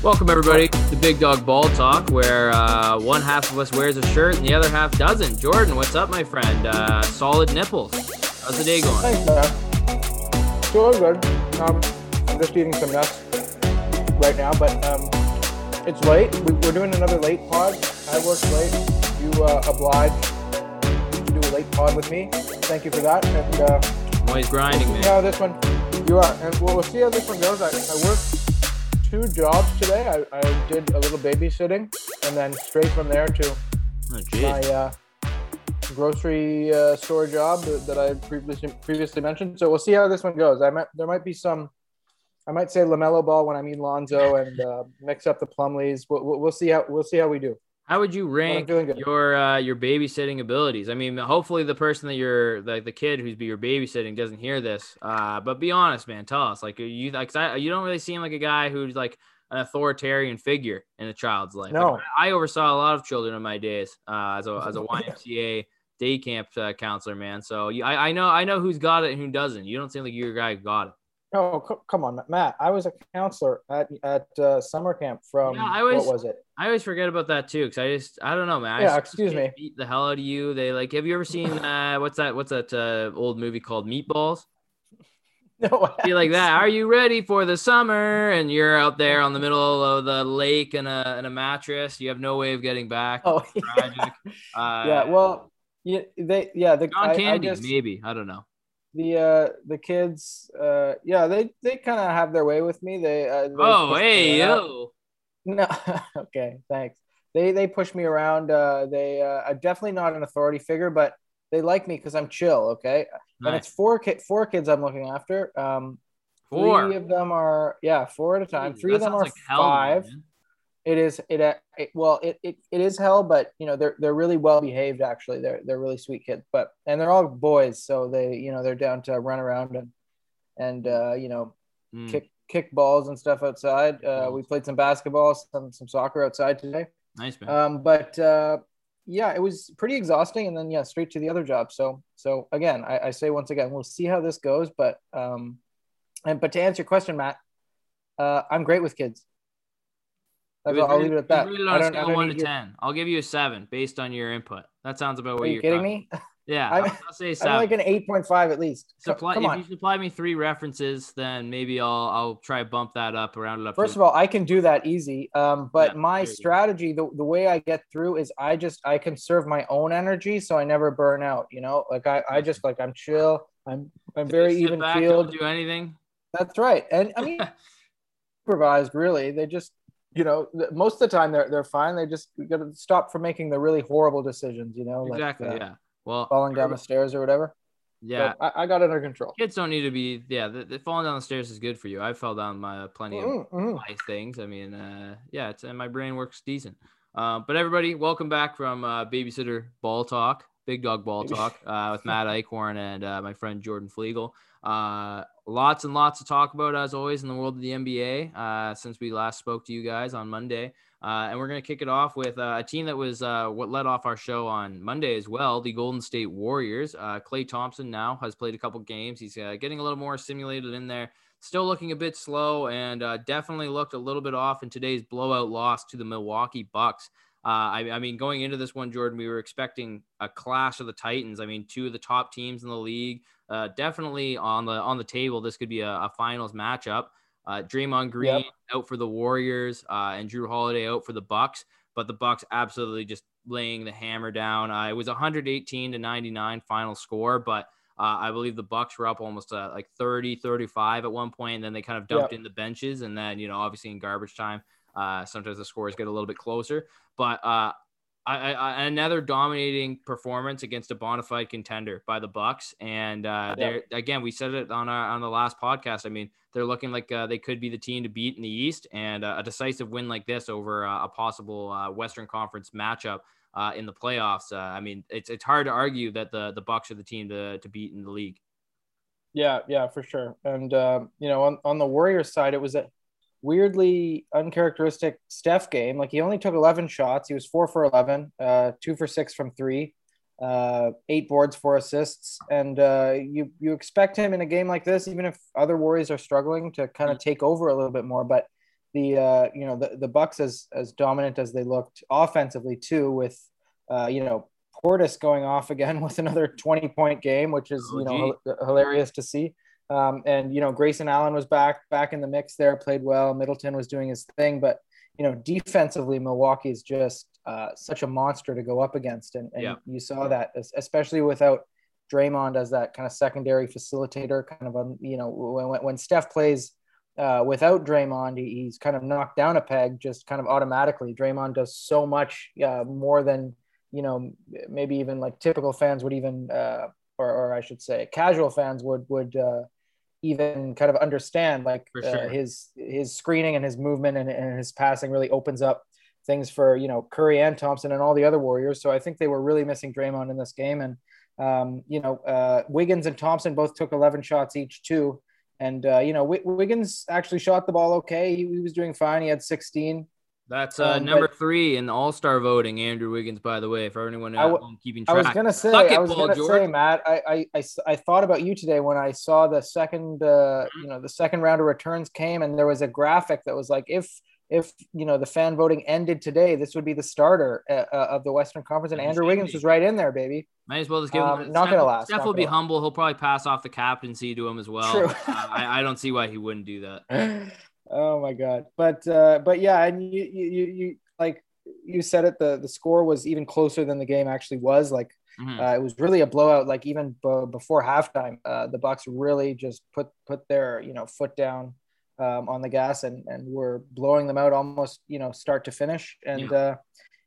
Welcome everybody to Big Dog Ball Talk, where uh, one half of us wears a shirt and the other half doesn't. Jordan, what's up, my friend? Uh, solid nipples. How's the day going? Thanks, man. Doing good. Um, I'm just eating some nuts right now, but um, it's late. We, we're doing another late pod. I worked late. You uh, obliged to do a late pod with me. Thank you for that. And uh, I'm always grinding, man. how this one, you are. And we'll, we'll see how this one goes. I, I worked two jobs today. I, I did a little babysitting, and then straight from there to Oh, my uh, grocery uh, store job that, I previously previously mentioned. So we'll see how this one goes. I might there might be some. I might say Lamelo Ball when I mean Lonzo and uh, mix up the Plumlees. We'll, we'll, we'll see how we'll see how we do. How would you rank your uh, your babysitting abilities? I mean, hopefully the person that you're like the kid who's be your babysitting doesn't hear this. Uh, but be honest, man. Tell us, like, you like I, you don't really seem like a guy who's like an authoritarian figure in a child's life. Like, No. I oversaw a lot of children in my days uh, as a as a YMCA day camp uh, counselor, man. So you, I I know I know who's got it and who doesn't. You don't seem like you're a guy who got it. Oh, c- come on, Matt. I was a counselor at at uh, summer camp from Yeah, I was- what was it? I always forget about that too, because I just I don't know, man. I Yeah, excuse me. Beat the hell out of you. They like. Have you ever seen uh what's that? What's that uh, old movie called Meatballs? No, Be like that. Are you ready for the summer? And you're out there on the middle of the lake in a in a mattress. You have no way of getting back. Oh, Tragic. Uh, yeah. Well, yeah, they yeah the John I, I Candy, just- maybe. I don't know. The uh the kids uh yeah they they kind of have their way with me. They, uh, they Oh, hey, yo. no okay thanks. They they push me around uh they uh i'm definitely not an authority figure but they like me because i'm chill okay? And it's four kid four kids i'm looking after. Um Four. three of them are yeah four at a time. Three of them are like five. man. It is it, uh, it well it, it it is hell but you know they're they're really well behaved actually. They're they're really sweet kids but and they're all boys so they you know they're down to run around and and uh you know Mm, kick kick balls and stuff outside. Uh we played some basketball some some soccer outside today. Nice man. um but uh yeah it was pretty exhausting and then yeah straight to the other job. So so again i, I say once again we'll see how this goes but um and but to answer your question matt uh i'm great with kids That's It was all, I'll leave it at that. really I on a don't- I scale don't one to your- ten. I'll give you a seven based on your input. That sounds about what Are you you're kidding talking- me? Yeah, I'm- I'll, I'll say I'm like an 8.5 at least. Supply, Come if on. you supply me three references, then maybe I'll I'll try bump that up, round it up. First of all, I can do that easy. Um, but Yeah, my there you go. strategy, the, the way I get through is I just I conserve my own energy so I never burn out. You know, like I, I just like I'm chill. I'm I'm very even back, keeled. Do anything? That's right. And I mean, supervised really. They just you know most of the time they're they're fine. They just got to stop from making the really horrible decisions. You know, like exactly. uh, yeah. Well, falling down the stairs or whatever. yeah. So I, I got it under control. Kids don't need to be. Yeah, the, the falling down the stairs is good for you. I fell down my plenty of Mm, mm. nice things. I mean, uh, yeah, it's and my brain works decent. Um, but everybody, welcome back from uh, babysitter ball talk, big dog ball talk uh, with Matt Eichhorn and uh, my friend Jordan Flegel. Uh, lots and lots to talk about as always in the world of the NBA uh, since we last spoke to you guys on Monday. Uh, and we're going to kick it off with uh, a team that was uh, what led off our show on Monday as well, the Golden State Warriors. Uh, Klay Thompson now has played a couple games. He's uh, getting a little more simulated in there still looking a bit slow and uh, definitely looked a little bit off in today's blowout loss to the Milwaukee Bucks. Uh, I, I mean, going into this one, Jordan, we were expecting a clash of the Titans. I mean, two of the top teams in the league, uh, definitely on the on the table. This could be a, a finals matchup. Uh, Draymond Green Yep. out for the Warriors uh, and Jrue Holiday out for the Bucks, but the Bucks absolutely just laying the hammer down. Uh, it was 118 to 99 final score, but uh, I believe the Bucks were up almost uh, like 30, 35 at one point, and then they kind of dumped in the benches. And then, you know, obviously in garbage time, uh, sometimes the scores get a little bit closer. But uh, I, I, another dominating performance against a bona fide contender by the Bucks, and uh, Yeah. they're again we said it on our on the last podcast. I mean, they're looking like uh, they could be the team to beat in the East, and uh, a decisive win like this over uh, a possible uh, Western Conference matchup uh, in the playoffs. Uh, I mean, it's it's hard to argue that the the Bucks are the team to to beat in the league. Yeah, yeah, for sure. And um, you know, on, on the Warriors side, it was a weirdly uncharacteristic Steph game. Like he only took 11 shots. He was four for 11, uh, two for six from three. uh, eight boards, four assists, and uh, you you expect him in a game like this, even if other Warriors are struggling, to kind of take over a little bit more. But the uh, you know the the Bucks as as dominant as they looked offensively too, with uh, you know Portis going off again with another twenty point game, which is you know h- hilarious to see. Um, and you know Grayson Allen was back back in the mix there, played well. Middleton was doing his thing, but you know defensively, Milwaukee is just uh, such a monster to go up against, and, and yeah. you saw that especially without Draymond as that kind of secondary facilitator, kind of a you know when when Steph plays uh, without Draymond, he's kind of knocked down a peg just kind of automatically. Draymond does so much uh, more than you know maybe even like typical fans would even, uh, or, or I should say, casual fans would would uh, even kind of understand like uh, his his screening and his movement and, and his passing really opens up things for you know Curry and Thompson and all the other Warriors. So I think they were really missing Draymond in this game, and um, you know uh, Wiggins and Thompson both took 11 shots each too, and uh, you know w- Wiggins actually shot the ball okay. He, he, was doing fine. He had 16. That's uh, um, number three in the All Star voting, Andrew Wiggins. By the way, for anyone w- keeping track. I was gonna say, I was gonna George. say, Matt. I, I, I, I, thought about you today when I saw the second, uh, you know, the second round of returns came, and there was a graphic that was like, if if you know the fan voting ended today, this would be the starter uh, uh of the Western Conference, and Andrew Wiggins was right in there, baby. Might as well just give him. Um, not Steph, gonna last. Steph will be humble. He'll probably pass off the captaincy to him as well. True. uh, I, I don't see why he wouldn't do that. oh my god! But uh, but yeah, and you you you like you said it. The the score was even closer than the game actually was. Like mm-hmm. uh, it was really a blowout. Like even b- before halftime, uh, the Bucks really just put put their you know foot down um, on the gas and and we're blowing them out almost you know start to finish and yeah. uh,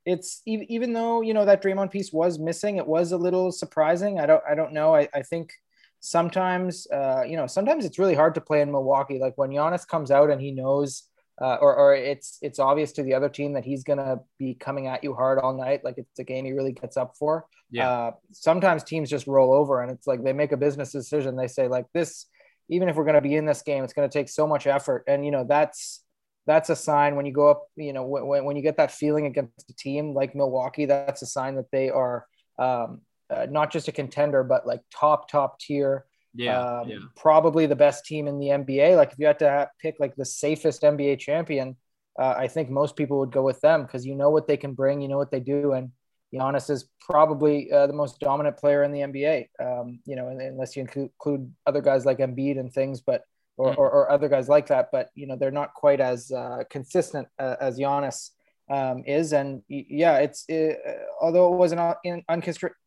it's even though you know that Draymond piece was missing it was a little surprising I don't I don't know I, I think sometimes uh, you know sometimes it's really hard to play in Milwaukee like when Giannis comes out and he knows uh, or, or it's it's obvious to the other team that he's gonna be coming at you hard all night. Like it's a game he really gets up for. Yeah. Uh, sometimes teams just roll over and it's like they make a business decision. They say like this even if we're going to be in this game, it's going to take so much effort. And, you know, that's, that's a sign when you go up, you know, when, when you get that feeling against a team like Milwaukee, that's a sign that they are um, uh, not just a contender, but like top, top tier. Yeah, um, yeah, Probably the best team in the NBA. Like if you had to have, pick like the safest NBA champion, uh, I think most people would go with them because you know what they can bring, you know what they do. And, Giannis is probably uh, the most dominant player in the NBA. Um, you know, unless you include other guys like Embiid and things, but or, mm. or, or, other guys like that. But you know, they're not quite as uh, consistent uh, as Giannis um, is. And yeah, it's it, uh, although it was an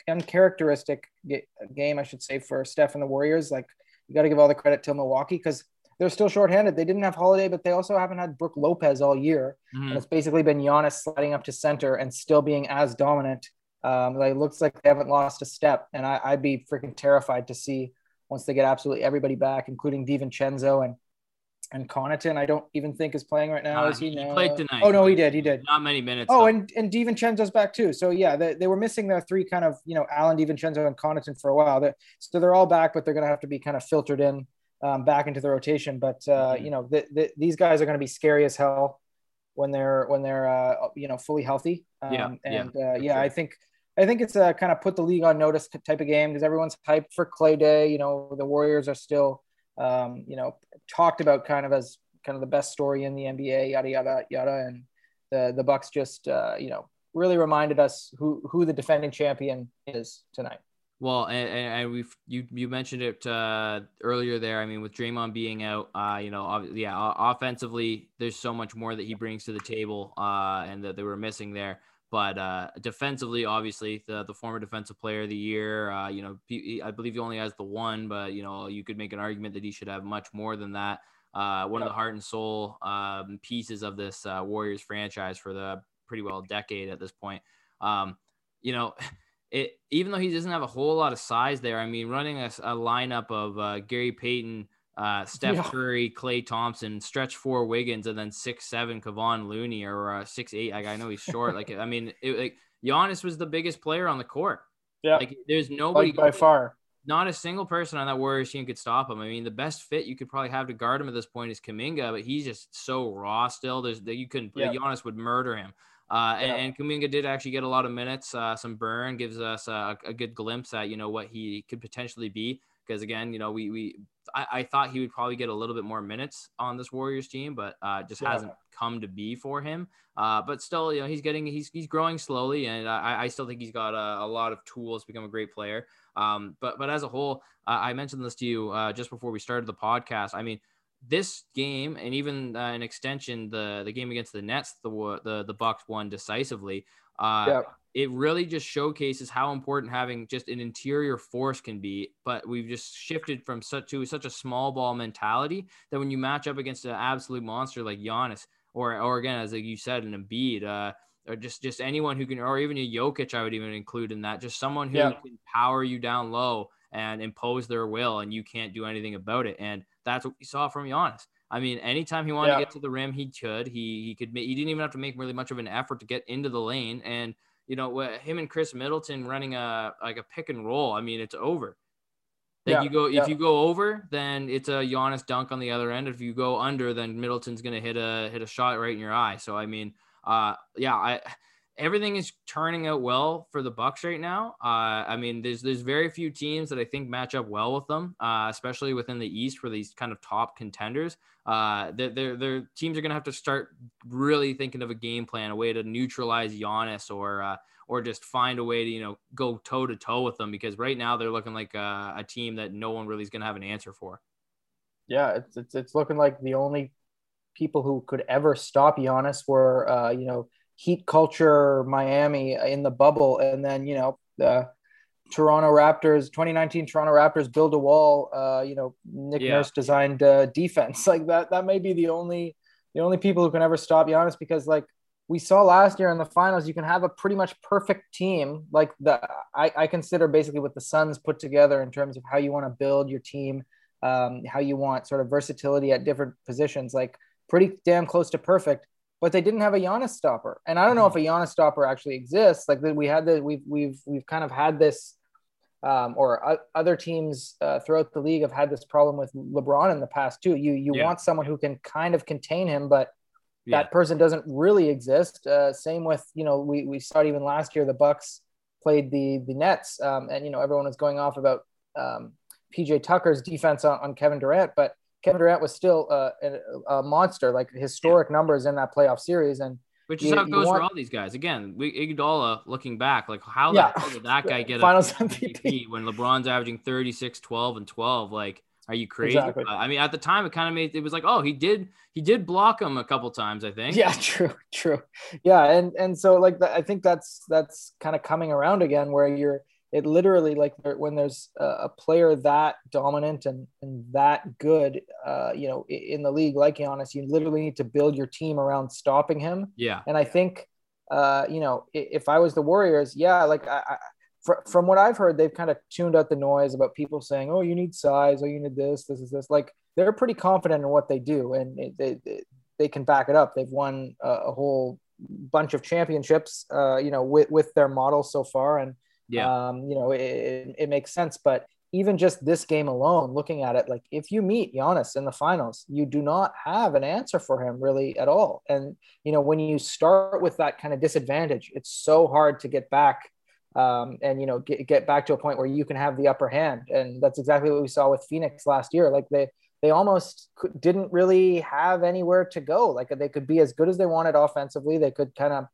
uncharacteristic game, I should say, for Steph and the Warriors. Like you got to give all the credit to Milwaukee because they're still shorthanded. They didn't have Holiday, but they also haven't had Brook Lopez all year. Mm-hmm. And it's basically been Giannis sliding up to center and still being as dominant. Um, like, it looks like they haven't lost a step. And I, would be freaking terrified to see once they get absolutely everybody back, including DiVincenzo and and Connaughton. I don't even think is playing right now. Uh, is he? he played tonight. Oh no, he did. He did. Not many minutes. Oh, though. and and DiVincenzo's back too. So yeah, they, they were missing their three kind of you know Allen, DiVincenzo, and Connaughton for a while. They're, so they're all back, but they're going to have to be kind of filtered in um, back into the rotation. But uh, mm-hmm. you know, the, the, these guys are going to be scary as hell when they're when they're uh, you know fully healthy. Um, yeah, and yeah, uh, yeah sure. I think I think it's a kind of put the league on notice type of game because everyone's hyped for Klay Day. You know, the Warriors are still um, you know talked about kind of as kind of the best story in the NBA. Yada yada yada, and the the Bucks just uh, you know really reminded us who who the defending champion is tonight. Well, and, and we've you you mentioned it uh, earlier there. I mean, with Draymond being out, uh, you know, yeah, offensively, there's so much more that he brings to the table, uh, and that they were missing there. But uh, defensively, obviously, the the former defensive player of the year, uh, you know, I believe he only has the one, but you know, you could make an argument that he should have much more than that. Uh, one of the heart and soul um, pieces of this uh, Warriors franchise for the pretty well decade at this point. Um, you know. it even though he doesn't have a whole lot of size there, I mean, running a, a lineup of uh, Gary Payton, uh, Steph yeah. Curry, Klay Thompson, stretch four Wiggins, and then six seven Kevon Looney or uh, six eight. Like I know he's short. like I mean, it, like Giannis was the biggest player on the court. Yeah, like there's nobody like by far. Not a single person on that Warriors team could stop him. I mean, the best fit you could probably have to guard him at this point is Kuminga, but he's just so raw still. There's that you couldn't. Yeah. Giannis would murder him. Uh, yeah. and, and Kuminga did actually get a lot of minutes, uh, some burn, gives us a, a, good glimpse at you know what he could potentially be. Because again, you know, we we I, I, thought he would probably get a little bit more minutes on this Warriors team, but uh, just yeah. hasn't come to be for him. Uh, but still, you know, he's getting he's he's growing slowly, and I, I still think he's got a, a, lot of tools to become a great player. Um, but but as a whole, uh, I mentioned this to you uh, just before we started the podcast. I mean, this game and even uh, an extension, the the game against the Nets, the the the Bucks won decisively. Uh, yeah. It really just showcases how important having just an interior force can be. But we've just shifted from such to such a small ball mentality that when you match up against an absolute monster like Giannis, or or again as like you said, an Embiid, uh, or just just anyone who can, or even a Jokic, I would even include in that. Just someone who yeah. can power you down low and impose their will, and you can't do anything about it. And that's what we saw from Giannis. I mean, anytime he wanted yeah. to get to the rim, he could. He he could. He didn't even have to make really much of an effort to get into the lane. And you know, him and Khris Middleton running a like a pick and roll. I mean, it's over. Like yeah, you go, yeah. if you go over, then it's a Giannis dunk on the other end. If you go under, then Middleton's gonna hit a hit a shot right in your eye. So I mean, uh, yeah, I everything is turning out well for the Bucks right now. Uh, I mean, there's there's very few teams that I think match up well with them, uh, especially within the East for these kind of top contenders. Uh, their their teams are gonna have to start really thinking of a game plan, a way to neutralize Giannis or uh, or just find a way to you know go toe to toe with them because right now they're looking like a, a team that no one really is gonna have an answer for. Yeah, it's it's, it's looking like the only people who could ever stop Giannis were, uh, you know, heat culture Miami in the bubble, and then you know the Toronto Raptors, 2019 Toronto Raptors build a wall. Uh, you know, Nick yeah. Nurse designed uh, defense like that. That may be the only the only people who can ever stop Giannis because like we saw last year in the finals, you can have a pretty much perfect team like the I, I consider basically what the Suns put together in terms of how you want to build your team, um, how you want sort of versatility at different positions. Like pretty damn close to perfect, but they didn't have a Giannis stopper. And I don't know if a Giannis stopper actually exists. Like we had the we've we've we've kind of had this, um, or other teams uh, throughout the league have had this problem with LeBron in the past too. You you yeah. want someone who can kind of contain him, but yeah. that person doesn't really exist. Uh, same with you know we we saw it even last year. The Bucks played the the Nets, um, and you know everyone was going off about um, PJ Tucker's defense on, on Kevin Durant, but Kevin Durant was still uh, a, a, monster, like historic yeah. numbers in that playoff series. And which is you, how it goes want... for all these guys. Again, we, Iguodala looking back, like how yeah. the hell did that guy get Finals a MVP, MVP when LeBron's averaging 36, 12, and 12? Like, are you crazy? Exactly. I mean, at the time, it kind of made it was like, oh, he did he did block him a couple times, I think. Yeah, true, true. Yeah, and and so like the, I think that's that's kind of coming around again, where you're it literally like when there's a player that dominant and, and that good, uh, you know, in the league like Giannis, you literally need to build your team around stopping him. Yeah. And I think, uh, you know, if I was the Warriors, yeah, like I, I from what I've heard, they've kind of tuned out the noise about people saying, "Oh, you need size. Oh, you need this. This is this." Like they're pretty confident in what they do, and they they, they can back it up. They've won a, a whole bunch of championships, uh, you know, with with their model so far, and yeah. Um, you know, it, it makes sense. But even just this game alone, looking at it, like if you meet Giannis in the finals, you do not have an answer for him really at all. And, you know, when you start with that kind of disadvantage, it's so hard to get back um, and, you know, get, get back to a point where you can have the upper hand. And that's exactly what we saw with Phoenix last year. Like they, they almost didn't really have anywhere to go. Like they could be as good as they wanted offensively. They could kind of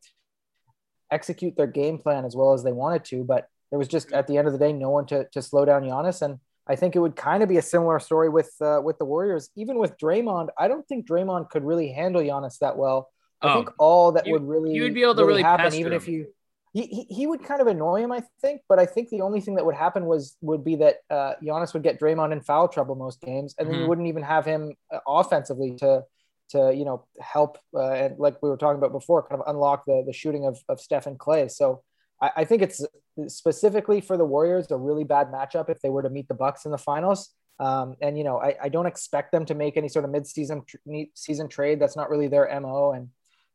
execute their game plan as well as they wanted to, but there was just at the end of the day no one to to slow down Giannis. And I think it would kind of be a similar story with uh, with the Warriors. Even with Draymond, I don't think Draymond could really handle Giannis that well. I oh, think all that you, would really you would be able to really, really happen, even him. if you he, he, he would kind of annoy him, I think. But I think the only thing that would happen was would be that uh, Giannis would get Draymond in foul trouble most games, and then mm-hmm. you wouldn't even have him uh, offensively to to you know help uh, and like we were talking about before, kind of unlock the the shooting of of Stephen Klay. So I, I, think it's specifically for the Warriors a really bad matchup if they were to meet the Bucks in the finals. Um, and you know I, I don't expect them to make any sort of mid-season season trade. That's not really their mo, and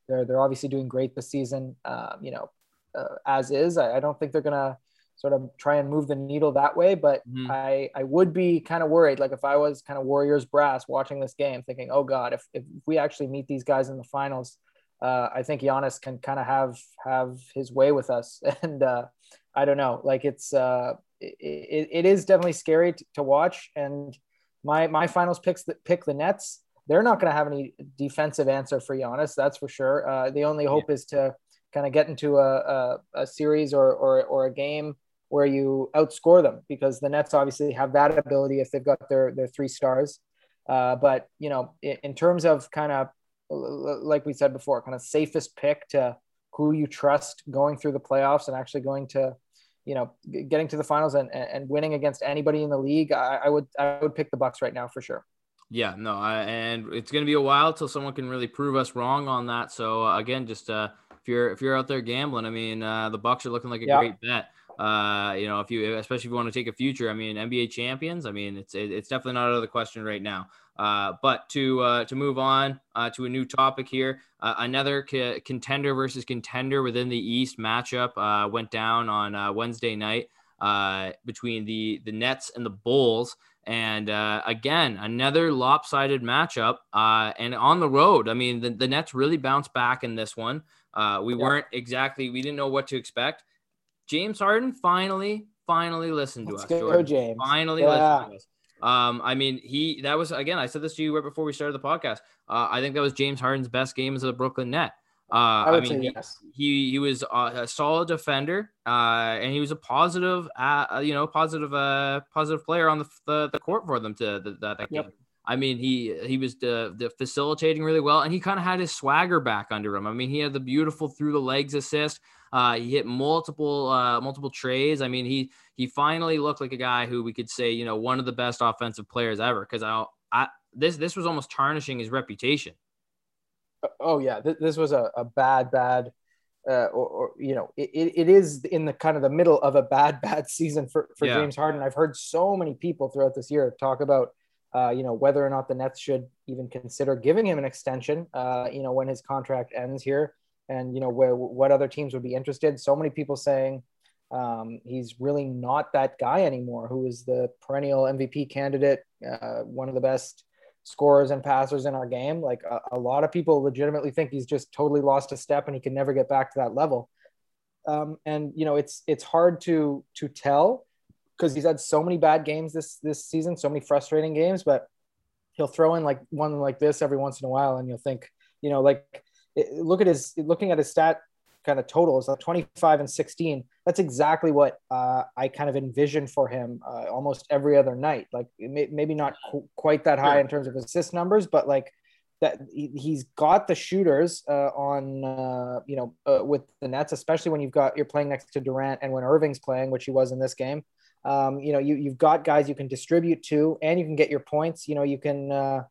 they're they're obviously doing great this season. Um, you know, uh, as is. I, I don't think they're gonna sort of try and move the needle that way. But mm-hmm. I, I would be kind of worried. Like if I was kind of Warriors brass watching this game, thinking, oh God, if, if we actually meet these guys in the finals, uh, I think Giannis can kind of have have his way with us. And uh, I don't know, like it's uh, it, it is definitely scary to, to watch. And my my finals picks that pick the Nets. They're not going to have any defensive answer for Giannis, that's for sure. Uh, the only hope yeah. is to kind of get into a, a, a series or, or or a game where you outscore them because the Nets obviously have that ability if they've got their their three stars. Uh, but you know, in, in terms of kind of like we said before, kind of safest pick to who you trust going through the playoffs and actually going to, you know, getting to the finals and, and winning against anybody in the league, I, I would I would pick the Bucks right now for sure. Yeah, no, I, and it's going to be a while till someone can really prove us wrong on that. So uh, again, just uh, if you're if you're out there gambling, I mean, uh, the Bucks are looking like a yeah. great bet. Uh, you know, if you especially if you want to take a future, I mean, NBA champions. I mean, it's it's definitely not out of the question right now. Uh, but to uh, to move on uh, to a new topic here, uh, another c- contender versus contender within the East matchup uh, went down on uh, Wednesday night uh, between the the Nets and the Bulls, and uh, again another lopsided matchup. Uh, and on the road, I mean the, the Nets really bounced back in this one. Uh, we yeah. weren't exactly we didn't know what to expect. James Harden finally finally listened to Let's us. Go, James. Finally yeah. listened to us. Um, I mean, he that was again. I said this to you right before we started the podcast. Uh, I think that was James Harden's best game as a Brooklyn Net. Uh, I, I mean, he, yes. he, he was a solid defender, uh, and he was a positive, uh, you know, positive, uh, positive player on the, the, the court for them to the, that, that yep. game. I mean, he he was the, the facilitating really well, and he kind of had his swagger back under him. I mean, he had the beautiful through the legs assist. Uh, he hit multiple uh, multiple trades. I mean, he he finally looked like a guy who we could say, you know, one of the best offensive players ever. Because I, I this this was almost tarnishing his reputation. Oh yeah, this was a, a bad bad. Uh, or, or, you know, it, it is in the kind of the middle of a bad, bad season for, for yeah. James Harden. I've heard so many people throughout this year talk about, uh, you know, whether or not the Nets should even consider giving him an extension, uh, you know, when his contract ends here and, you know, where, what other teams would be interested. So many people saying, um, he's really not that guy anymore, who is the perennial MVP candidate, uh, one of the best scorers and passers in our game. Like a, a, lot of people legitimately think he's just totally lost a step and he can never get back to that level. Um, and you know, it's it's hard to to tell because he's had so many bad games this this season, so many frustrating games. But he'll throw in like one like this every once in a while, and you'll think, you know, like look at his looking at his stat kind of totals, like 25 and 16. That's exactly what uh, I kind of envision for him uh, almost every other night. Like may, maybe not qu- quite that high in terms of assist numbers, but like that he, has got the shooters uh, on, uh, you know, uh, with the Nets, especially when you've got you're playing next to Durant and when Irving's playing, which he was in this game. Um, you know, you, you've got guys you can distribute to, and you can get your points. You know, you can uh,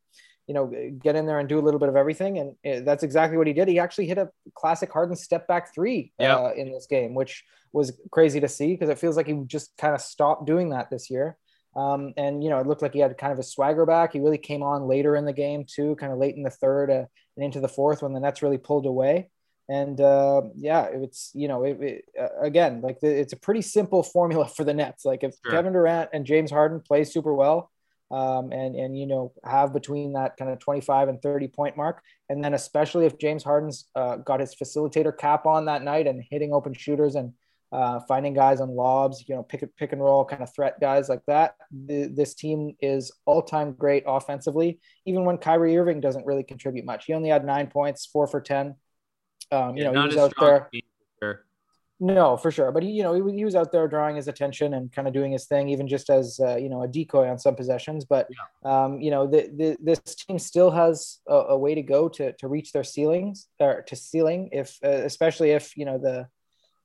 you know, get in there and do a little bit of everything. And eh, that's exactly what he did. He actually hit a classic Harden step back three yep. uh, in this game, which was crazy to see because it feels like he just kind of stopped doing that this year. Um, and, you know, it looked like he had kind of a swagger back. He really came on later in the game, too, kind of late in the third uh, and into the fourth when the Nets really pulled away. And uh, yeah, it's, you know, it, it, uh, again, like the, it's a pretty simple formula for the Nets. Like if sure. Kevin Durant and James Harden play super well, um, and and you know have between that kind of 25 and 30 point mark. And then especially if james harden's uh, got his facilitator cap on that night and hitting open shooters and uh, finding guys on lobs you know pick, pick and roll kind of threat guys like that the, this team is all-time great offensively. Even when Kyrie Irving doesn't really contribute much. He only had nine points four for ten. Um, you yeah, know he was out there no, for sure. But he, you know, he, he was out there drawing his attention and kind of doing his thing, even just as uh, you know a decoy on some possessions. But yeah. um, you know, the, the, this team still has a, a, way to go to to reach their ceilings or to ceiling, if uh, especially if you know the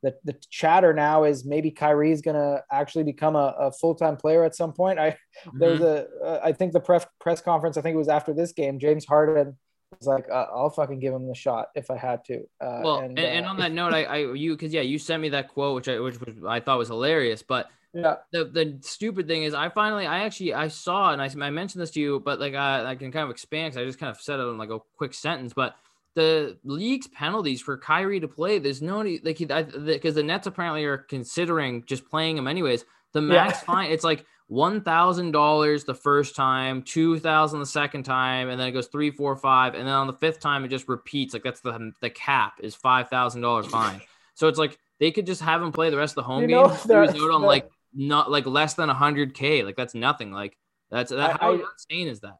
the, the chatter now is maybe Kyrie is going to actually become a, a full time player at some point. I mm-hmm. there's a uh, I think the press press conference I think it was after this game. James Harden was like, uh, I'll fucking give him the shot if I had to. Uh, well, and, and, and uh, on that note, I, I you because yeah, you sent me that quote, which I which was, I thought was hilarious, but. Yeah. The the stupid thing is, I finally, I actually, I saw, and I, I mentioned this to you, but like I, I can kind of expand because I just kind of said it in like a quick sentence. But the league's penalties for Kyrie to play, there's no like because the Nets apparently are considering just playing him anyways. The max yeah. fine, it's like one thousand dollars the first time, two thousand the second time, and then it goes three, four, five, and then on the fifth time it just repeats. Like that's the the cap is five thousand dollars fine. So it's like they could just have him play the rest of the home you games. On like not like less than hundred k. Like that's nothing. Like that's that. How I, insane is that?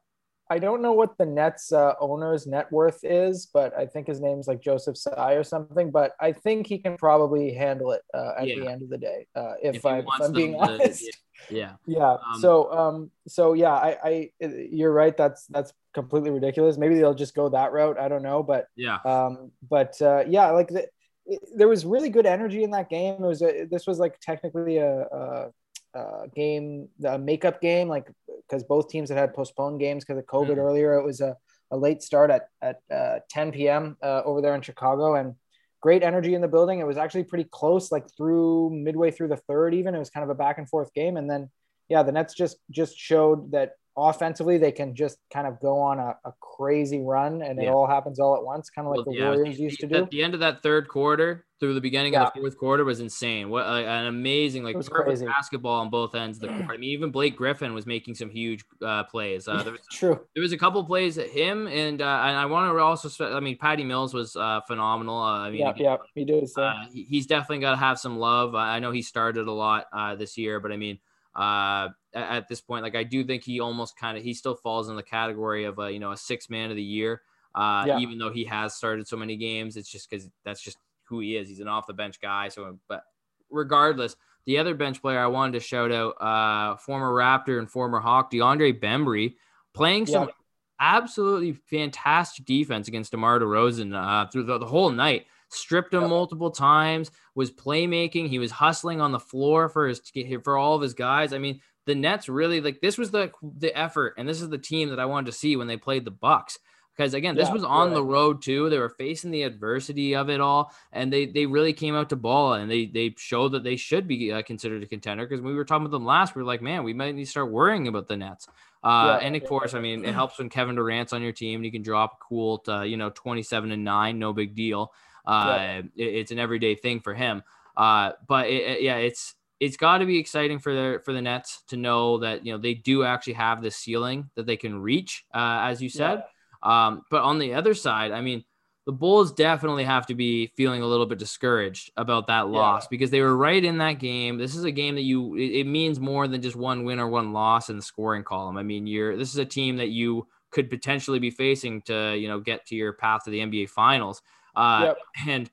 I don't know what the Nets uh, owner's net worth is, but I think his name's like Joseph Tsai or something. But I think he can probably handle it uh, at yeah. the end of the day. Uh, if, if, I, am being honest. yeah. Yeah. Um, so, um, so yeah, I, I, you're right. That's that's completely ridiculous. Maybe they'll just go that route. I don't know, but yeah. Um, but uh, yeah, like the, it, there was really good energy in that game. It was a, this was like technically a, a uh, game, the makeup game, like because both teams had had postponed games because of COVID mm-hmm. earlier. It was a, a late start at at uh, 10 p.m. Uh, over there in Chicago, and great energy in the building. It was actually pretty close, like through midway through the third. Even it was kind of a back and forth game, and then yeah, the Nets just just showed that offensively they can just kind of go on a, a crazy run and yeah. it all happens all at once kind of like well, the yeah, warriors the, used to do. at the end of that third quarter through the beginning yeah. of the fourth quarter was insane. What uh, an amazing like perfect crazy. basketball on both ends. Of the court i mean even blake griffin was making some huge uh, plays. Uh, there was, true. there was a couple plays at him and uh, and i want to also i mean patty mills was uh, phenomenal. Uh, i mean yeah, yeah he did he's definitely got to have some love. I know he started a lot this year but i mean uh, at this point. Like I do think he almost kind of he still falls in the category of a you know a six man of the year. Uh, yeah. even though he has started so many games, it's just because that's just who he is. He's an off the bench guy. So, but regardless, the other bench player I wanted to shout out, uh, former Raptor and former Hawk, DeAndre Bembry, playing some yeah. absolutely fantastic defense against DeMar DeRozan uh, through the, the whole night stripped him yep. multiple times, was playmaking. He was hustling on the floor for his for all of his guys. I mean, the Nets really like this was the the effort, and this is the team that I wanted to see when they played the Bucks. Because again, this yeah, was on right. the road too. They were facing the adversity of it all, and they they really came out to ball, and they they showed that they should be uh, considered a contender. Because we were talking about them last, we were like, man, we might need to start worrying about the Nets. Uh, yeah, and of course, I mean, it helps when Kevin Durant's on your team and you can drop a cool to, you know, 27 and nine, no big deal. Uh, yeah. it, it's an everyday thing for him. Uh, but it, it, yeah, it's it's got to be exciting for the for the Nets to know that you know they do actually have the ceiling that they can reach, uh, as you said. Yeah. Um, but on the other side, I mean, the Bulls definitely have to be feeling a little bit discouraged about that loss yeah. because they were right in that game. This is a game that you it, it, means more than just one win or one loss in the scoring column. I mean, you're this is a team that you could potentially be facing to you know get to your path to the NBA Finals. Uh, yep. And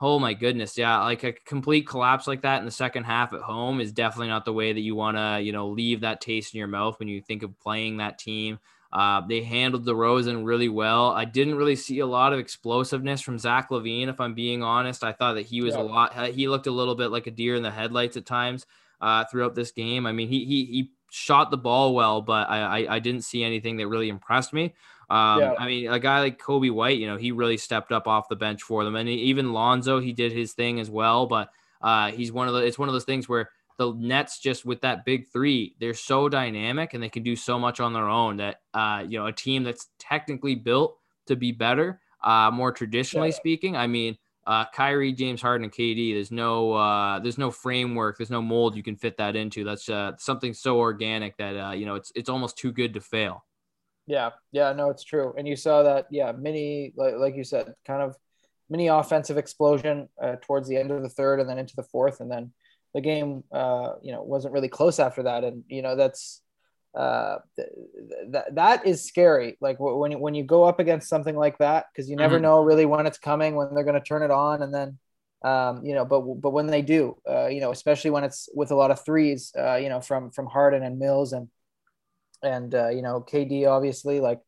oh my goodness, yeah, like a complete collapse like that in the second half at home is definitely not the way that you want to, you know, leave that taste in your mouth when you think of playing that team. Uh, they handled DeRozan really well. I didn't really see a lot of explosiveness from Zach LaVine, if I'm being honest. I thought that he was a lot. He looked a little bit like a deer in the headlights at times uh, throughout this game. I mean, he he he shot the ball well, but I, I, I didn't see anything that really impressed me. Um, yeah. I mean, a guy like Coby White, you know, he really stepped up off the bench for them, and even Lonzo, he did his thing as well. But uh, he's one of the. It's one of those things where the Nets just with that big three, they're so dynamic and they can do so much on their own that uh, you know a team that's technically built to be better, uh, more traditionally yeah. speaking. I mean, uh, Kyrie, James Harden, and KD. There's no uh, there's no framework, there's no mold you can fit that into. That's uh, something so organic that uh, you know it's it's almost too good to fail. Yeah, yeah, no, it's true. And you saw that, yeah, mini, like, like you said, kind of mini offensive explosion uh, towards the end of the third and then into the fourth. And then the game, uh, you know, wasn't really close after that. And, you know, that's, uh, th- that, that is scary. Like when you, when you go up against something like that, cause you never mm-hmm. know really when it's coming, when they're going to turn it on. And then, um, you know, but, but when they do, uh, you know, especially when it's with a lot of threes, uh, you know, from, from Harden and Mills and, and uh, you know KD obviously like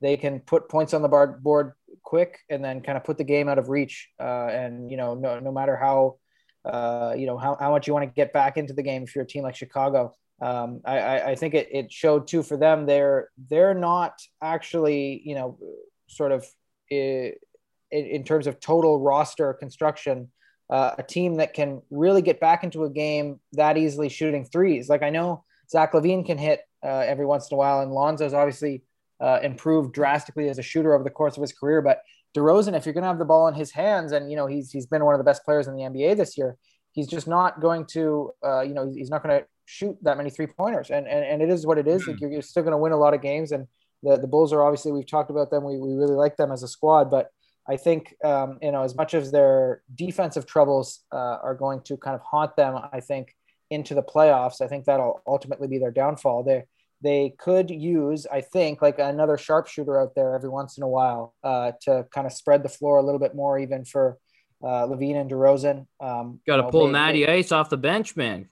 they can put points on the board quick and then kind of put the game out of reach. Uh, and you know no no matter how uh, you know how, how much you want to get back into the game if you're a team like Chicago. Um, I, I think it, it showed too for them. They're they're not actually you know sort of in, in terms of total roster construction. Uh, a team that can really get back into a game that easily shooting threes. Like I know Zach LaVine can hit uh, every once in a while. And Lonzo's obviously uh, improved drastically as a shooter over the course of his career. But DeRozan, if you're going to have the ball in his hands, and you know he's he's been one of the best players in the NBA this year, he's just not going to uh, you know he's not going to shoot that many three pointers, and, and and it is what it is. Like you're, you're still going to win a lot of games, and the the Bulls are obviously we've talked about them. We we really like them as a squad, but I think um, you know as much as their defensive troubles uh, are going to kind of haunt them, I think into the playoffs, I think that'll ultimately be their downfall. They they could use, I think, like another sharpshooter out there every once in a while uh, to kind of spread the floor a little bit more, even for uh, LaVine and DeRozan. Um, Got to pull Matty Ice off the bench, man.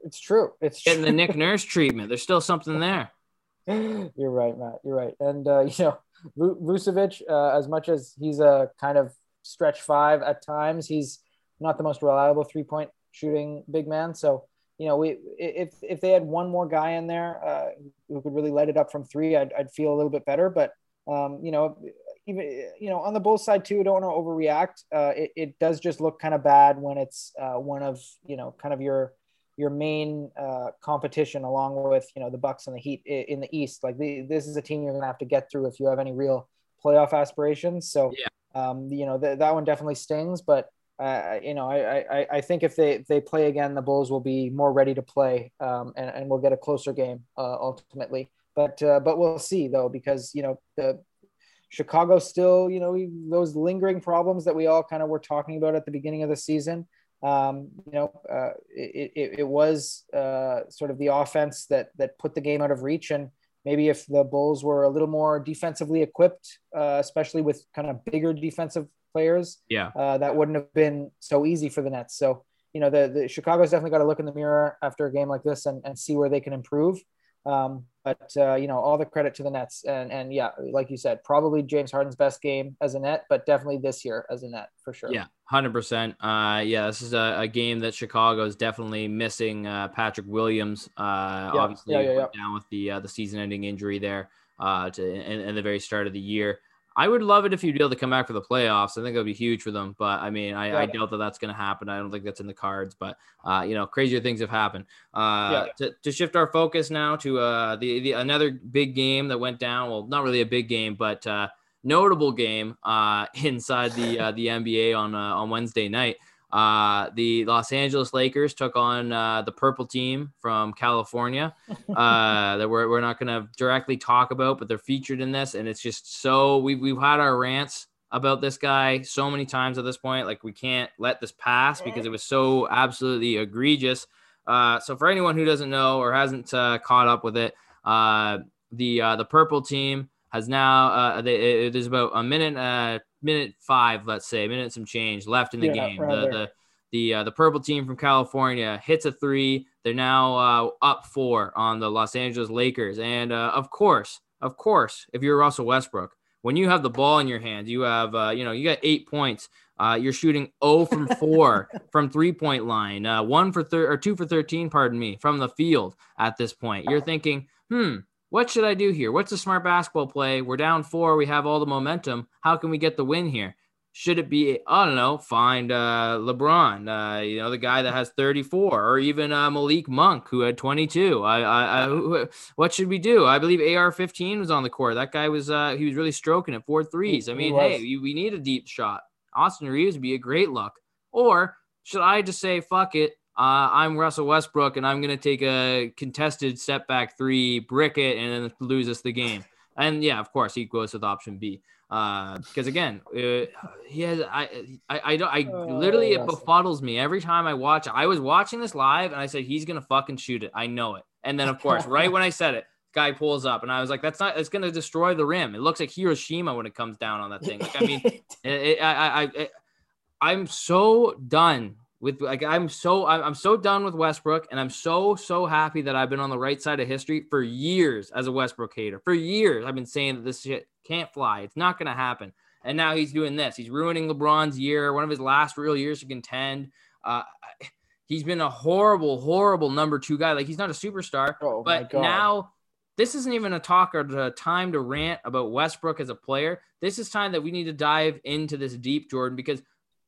It's true. It's getting true. the Nick Nurse treatment. There's still something there. You're right, Matt. You're right. And uh, you know, Vucevic, uh, as much as he's a kind of stretch five at times, he's not the most reliable three point shooting big man. So you know, we if if they had one more guy in there uh, who could really light it up from three, I'd, I'd feel a little bit better. But um, you know, even you know, on the Bulls side too, don't want to overreact. Uh, it, it does just look kind of bad when it's uh, one of you know, kind of your your main uh, competition along with you know the Bucks and the Heat in the East. Like the, this is a team you're gonna have to get through if you have any real playoff aspirations. So yeah. um, you know th- that one definitely stings, but you know, I, I, I think if they if they play again, the Bulls will be more ready to play, um, and and we'll get a closer game uh, ultimately. But uh, but we'll see though, because you know the Chicago still, you know, those lingering problems that we all kind of were talking about at the beginning of the season. Um, you know, uh, it, it, it was uh, sort of the offense that that put the game out of reach, and maybe if the Bulls were a little more defensively equipped, uh, especially with kind of bigger defensive players, yeah, uh, that wouldn't have been so easy for the Nets. So, you know, the, the Chicago's definitely got to look in the mirror after a game like this and, and see where they can improve. Um, but uh, you know, all the credit to the Nets, and and yeah, like you said, probably James Harden's best game as a net, but definitely this year as a net for sure. Yeah, hundred percent. Uh, yeah, this is a, a, game that Chicago is definitely missing. Uh, Patrick Williams, uh, yeah, obviously yeah, yeah, down with the uh, the season-ending injury there uh, to in, in the very start of the year. I would love it if you'd be able to come back for the playoffs. I think that would be huge for them. But I mean, I, yeah. I doubt that that's going to happen. I don't think that's in the cards. But uh, you know, crazier things have happened. Uh, yeah. to, to shift our focus now to uh, the, the another big game that went down. Well, not really a big game, but uh, notable game uh, inside the uh, the NBA on uh, on Wednesday night. Uh, the Los Angeles Lakers took on uh, the purple team from California uh, that we're, we're not going to directly talk about, but they're featured in this. And it's just so we've, we've had our rants about this guy so many times at this point. Like we can't let this pass because it was so absolutely egregious. Uh, so for anyone who doesn't know or hasn't uh, caught up with it, uh, the uh, the purple team has now uh, they, it is about a minute uh, minute five, let's say, minute some change left in the yeah, game. The, the the uh, the purple team from California hits a three. They're now uh, up four on the Los Angeles Lakers, and uh, of course, of course, if you're Russell Westbrook, when you have the ball in your hands, you have uh, you know you got eight points. Uh, you're shooting 0 from 4 from three point line, uh, one for thir- or two for 13, pardon me, from the field at this point. You're thinking, hmm, what should I do here? What's a smart basketball play? We're down four. We have all the momentum. How can we get the win here? Should it be, I don't know, find uh, LeBron, uh, you know, the guy that has 34, or even uh, Malik Monk, who had 22? I, I, I who, what should we do? I believe AR-15 was on the court. That guy was, uh, he was really stroking it, four threes. I mean, hey, we need a deep shot. Austin Reaves would be a great look. Or should I just say, fuck it, uh, I'm Russell Westbrook, and I'm going to take a contested step back three, brick it, and then lose us the game. And yeah, of course, he goes with option B. Because uh, again, uh, he has I I I, don't, I oh, literally it befuddles me every time I watch. I was watching this live, and I said he's gonna fucking shoot it. I know it. And then of course, right when I said it, guy pulls up, and I was like, that's not. It's gonna destroy the rim. It looks like Hiroshima when it comes down on that thing. Like I mean, it, it, I I. I I'm so done with like I'm so I'm so done with Westbrook and I'm so so happy that I've been on the right side of history for years as a Westbrook hater. For years I've been saying that this shit can't fly. It's not going to happen. And now he's doing this. He's ruining LeBron's year, one of his last real years to contend. Uh, he's been a horrible horrible number 2 guy. Like he's not a superstar, oh, but now this isn't even a talk or a time to rant about Westbrook as a player. This is time that we need to dive into this deep Jordan because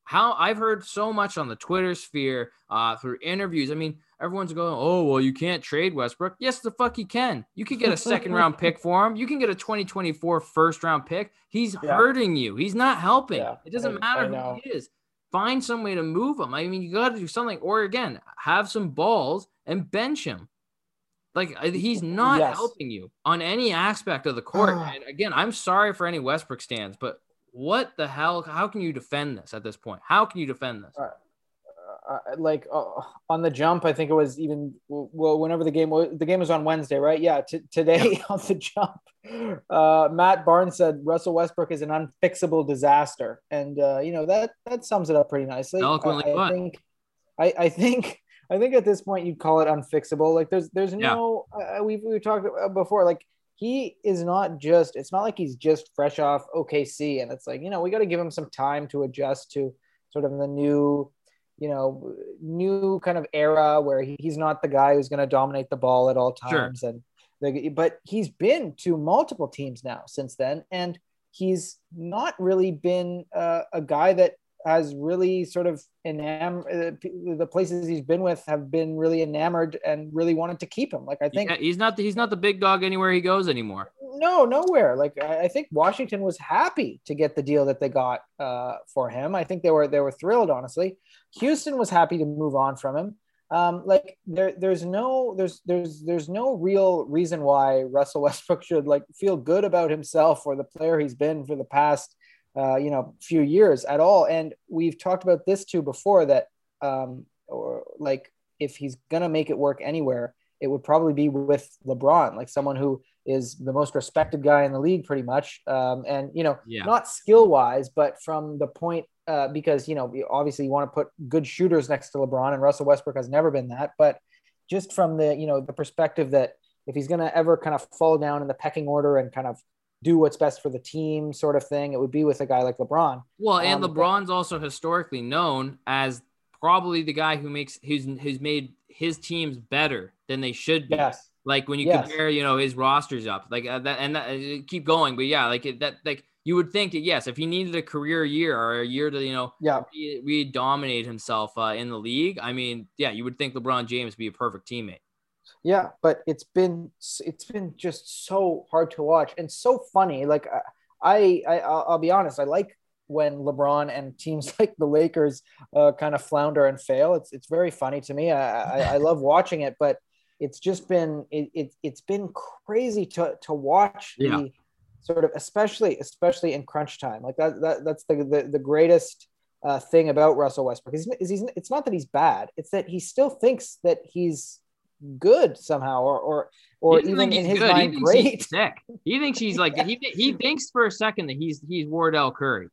how I've heard so much on the Twitter sphere uh, through interviews. I mean, everyone's going, "Oh, well, you can't trade Westbrook." Yes, the fuck you can. You can get a second round pick for him. You can get a 2024 first round pick. He's yeah. hurting you. He's not helping. Yeah. It doesn't I, matter I who he is. find some way to move him. I mean, you got to do something, or again, have some balls and bench him. Like he's not yes. helping you on any aspect of the court. and again, I'm sorry for any Westbrook stands, but what the hell? How can you defend this at this point? How can you defend this? Uh, uh, like uh, on the jump, I think it was even well whenever the game was the game was on Wednesday, right? Yeah, t- today on the jump, uh, Matt Barnes said Russell Westbrook is an unfixable disaster, and uh, you know that that sums it up pretty nicely. Eloquently I, I think, I, I think. I think at this point you'd call it unfixable. Like there's there's no yeah. Uh, we've we talked before. Like he is not just. It's not like he's just fresh off OKC, and it's like you know we got to give him some time to adjust to sort of the new you know, new kind of era where he's not the guy who's going to dominate the ball at all times. Sure. And the, but he's been to multiple teams now since then, and he's not really been uh, a guy that has really sort of enamored uh, the places he's been with have been really enamored and really wanted to keep him. Like I think yeah, he's not the, he's not the big dog anywhere he goes anymore. No, nowhere. Like I, I think Washington was happy to get the deal that they got uh, for him. I think they were they were thrilled. Honestly, Houston was happy to move on from him. Um, like there, there's no, there's, there's, there's no real reason why Russell Westbrook should like feel good about himself or the player he's been for the past uh, you know few years at all. And we've talked about this too before that um, or like if he's gonna make it work anywhere, it would probably be with LeBron, like someone who is the most respected guy in the league, pretty much. Um, and you know, yeah. not skill wise, but from the point uh, because you know obviously you want to put good shooters next to LeBron, and Russell Westbrook has never been that. But just from the you know the perspective that if he's going to ever kind of fall down in the pecking order and kind of do what's best for the team sort of thing. It would be with a guy like LeBron. Well, and um, LeBron's also historically known as probably the guy who makes who's who's made his teams better than they should be. Yes. Like when you yes. compare, you know, his rosters up, like uh, that, and that, uh, keep going. But yeah, like it, that, like you would think that yes, if he needed a career year or a year to, you know, yeah, re- dominate himself uh, in the league, I mean, yeah, you would think LeBron James would be a perfect teammate. Yeah, but it's been it's been just so hard to watch and so funny. Like I, I I'll be honest, I like when LeBron and teams like the Lakers uh, kind of flounder and fail. It's it's very funny to me. I, I, I love watching it, but it's just been it, it it's been crazy to to watch yeah. the sort of especially especially in crunch time. Like that, that that's the the, the greatest uh, thing about Russell Westbrook is, is he's it's not that he's bad. It's that he still thinks that he's good somehow, or or or even in his good. mind, he great. sick. He thinks he's like he he thinks for a second that he's he's Wardell Curry.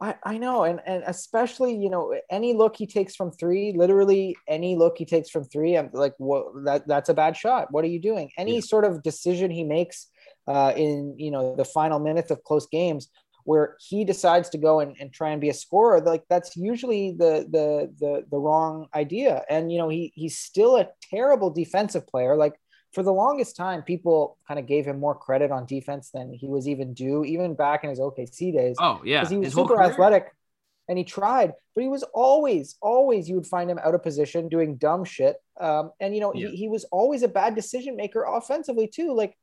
I, I know, and and especially you know any look he takes from three, literally any look he takes from three, I'm like, what that that's a bad shot. What are you doing? Any yeah. sort of decision he makes uh, in you know the final minutes of close games, where he decides to go and, and try and be a scorer like that's usually the the the the wrong idea. And you know he he's still a terrible defensive player. Like for the longest time people kind of gave him more credit on defense than he was even due even back in his OKC days. Oh yeah. Because he was his super athletic and he tried but he was always always you would find him out of position doing dumb shit. Um, and you know yeah. he, he was always a bad decision maker offensively too. Like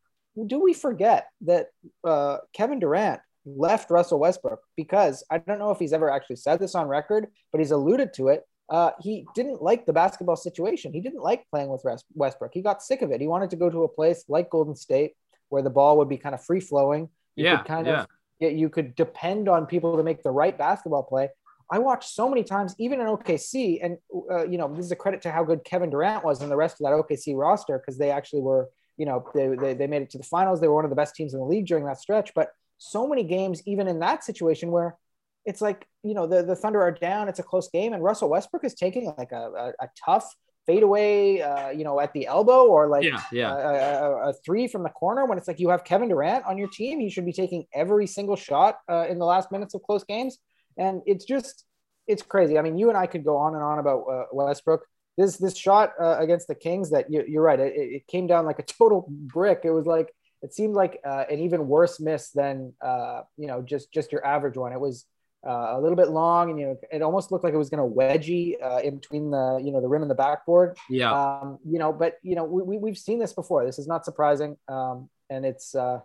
do we forget that uh, Kevin Durant left Russell Westbrook because I don't know if he's ever actually said this on record, but he's alluded to it. Uh, he didn't like the basketball situation. He didn't like playing with Westbrook. He got sick of it. He wanted to go to a place like Golden State where the ball would be kind of free flowing. You yeah, could kind yeah. of you could depend on people to make the right basketball play. I watched so many times, even in OKC, and uh, you know this is a credit to how good Kevin Durant was and the rest of that OKC roster because they actually were, you know, they, they they made it to the finals. They were one of the best teams in the league during that stretch. But so many games, even in that situation where it's like, you know, the, the Thunder are down, it's a close game, and Russell Westbrook is taking like a, a, a tough fadeaway, uh, you know, at the elbow or like yeah, yeah. A, a, a, three from the corner when it's like you have Kevin Durant on your team. He should be taking every single shot uh, in the last minutes of close games. And it's just, it's crazy. I mean, you and I could go on and on about uh, Westbrook. This this shot uh, against the Kings that you, are right. It, it, came down like a total brick. It was like it seemed like uh, an even worse miss than uh, you know just just your average one. It was uh, a little bit long, and you know it almost looked like it was going to wedgie uh, in between the you know the rim and the backboard. Yeah. Um, you know, but you know we, we have seen this before. This is not surprising, um, and it's uh,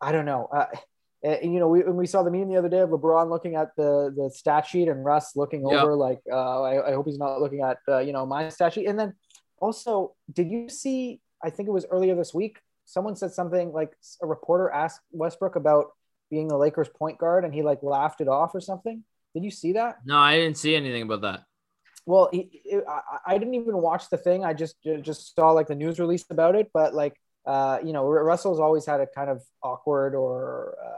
I don't know. Uh, and, you know, we, we saw the meme the other day of LeBron looking at the the stat sheet and Russ looking over like, uh, I, I hope he's not looking at uh, you know my stat sheet. And then also, did you see? I think it was earlier this week. Someone said something like a reporter asked Westbrook about being the Lakers point guard, and he like laughed it off or something. Did you see that? No, I didn't see anything about that. Well, he, it, I, I didn't even watch the thing. I just just saw like the news release about it. But like, uh, you know, Russell's always had a kind of awkward or uh,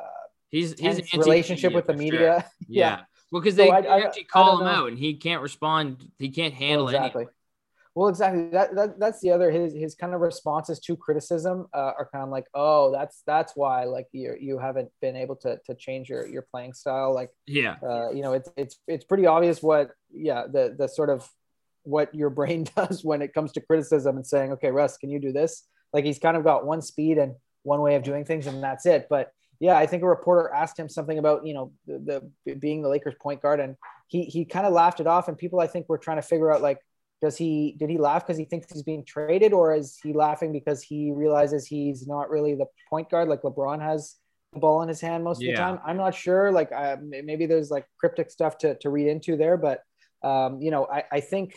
He's he's relationship with the for sure. media. Yeah. Well, because So they, I- they I- actually I call him know. out and he can't respond. He can't handle Well, it. exactly. Well, exactly. That, that that's the other his his kind of responses to criticism uh, are kind of like, oh, that's that's why like you you haven't been able to to change your your playing style. Like, Yeah. uh, you know, it's it's it's pretty obvious what yeah the the sort of what your brain does when it comes to criticism and saying, okay, Russ, can you do this? Like he's kind of got one speed and one way of doing things, and that's it. But yeah, I think a reporter asked him something about you know the, the being the Lakers point guard, and he he kind of laughed it off. And people I think were trying to figure out like, does he did he laugh because he thinks he's being traded, or is he laughing because he realizes he's not really the point guard like LeBron has the ball in his hand most of the time? I'm not sure. Like uh, maybe there's like cryptic stuff to to read into there, but um, you know I I think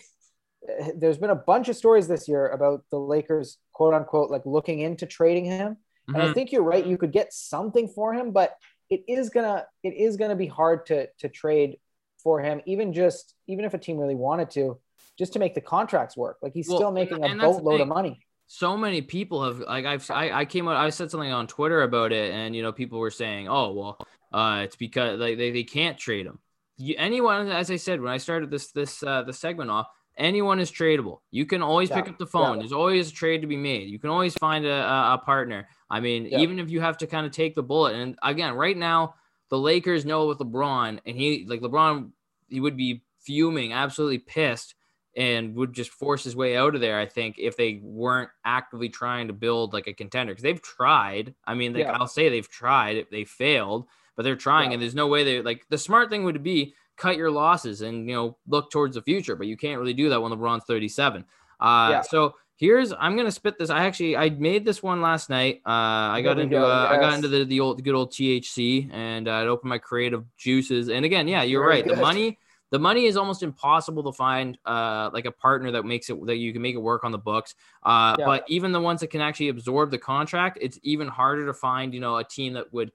uh, there's been a bunch of stories this year about the Lakers quote unquote like looking into trading him. And I Mhm. think you're right. You could get something for him, but it is gonna it is gonna be hard to to trade for him, even just even if a team really wanted to, just to make the contracts work. Like he's Well, still making a and the boatload of money. so many people have like I've I, I came out I said something on Twitter about it and you know people were saying oh well uh it's because like they, they can't trade him you, anyone as I said when I started this this uh the segment off anyone is tradable you can always pick up the phone yeah. there's always a trade to be made you can always find a, a, a partner I mean Yeah. even if you have to kind of take the bullet and again right now the Lakers know with LeBron and he like LeBron he would be fuming absolutely pissed and would just force his way out of there. I think if they weren't actively trying to build like a contender, because they've tried. I mean, like, Yeah. I'll say they've tried. They failed, but they're trying, Yeah. and there's no way they like. The smart thing would be cut your losses and you know look towards the future, but you can't really do that when LeBron's 37. Uh, Yeah. so. Here's I'm gonna spit this. I actually I made this one last night. Uh, I got into go, uh, I got into the, the old good old THC and uh, it opened my creative juices. And again, yeah, you're Very right. The money the money is almost impossible to find uh like a partner that makes it that you can make it work on the books uh Yeah. but even the ones that can actually absorb the contract it's even harder to find you know a team that would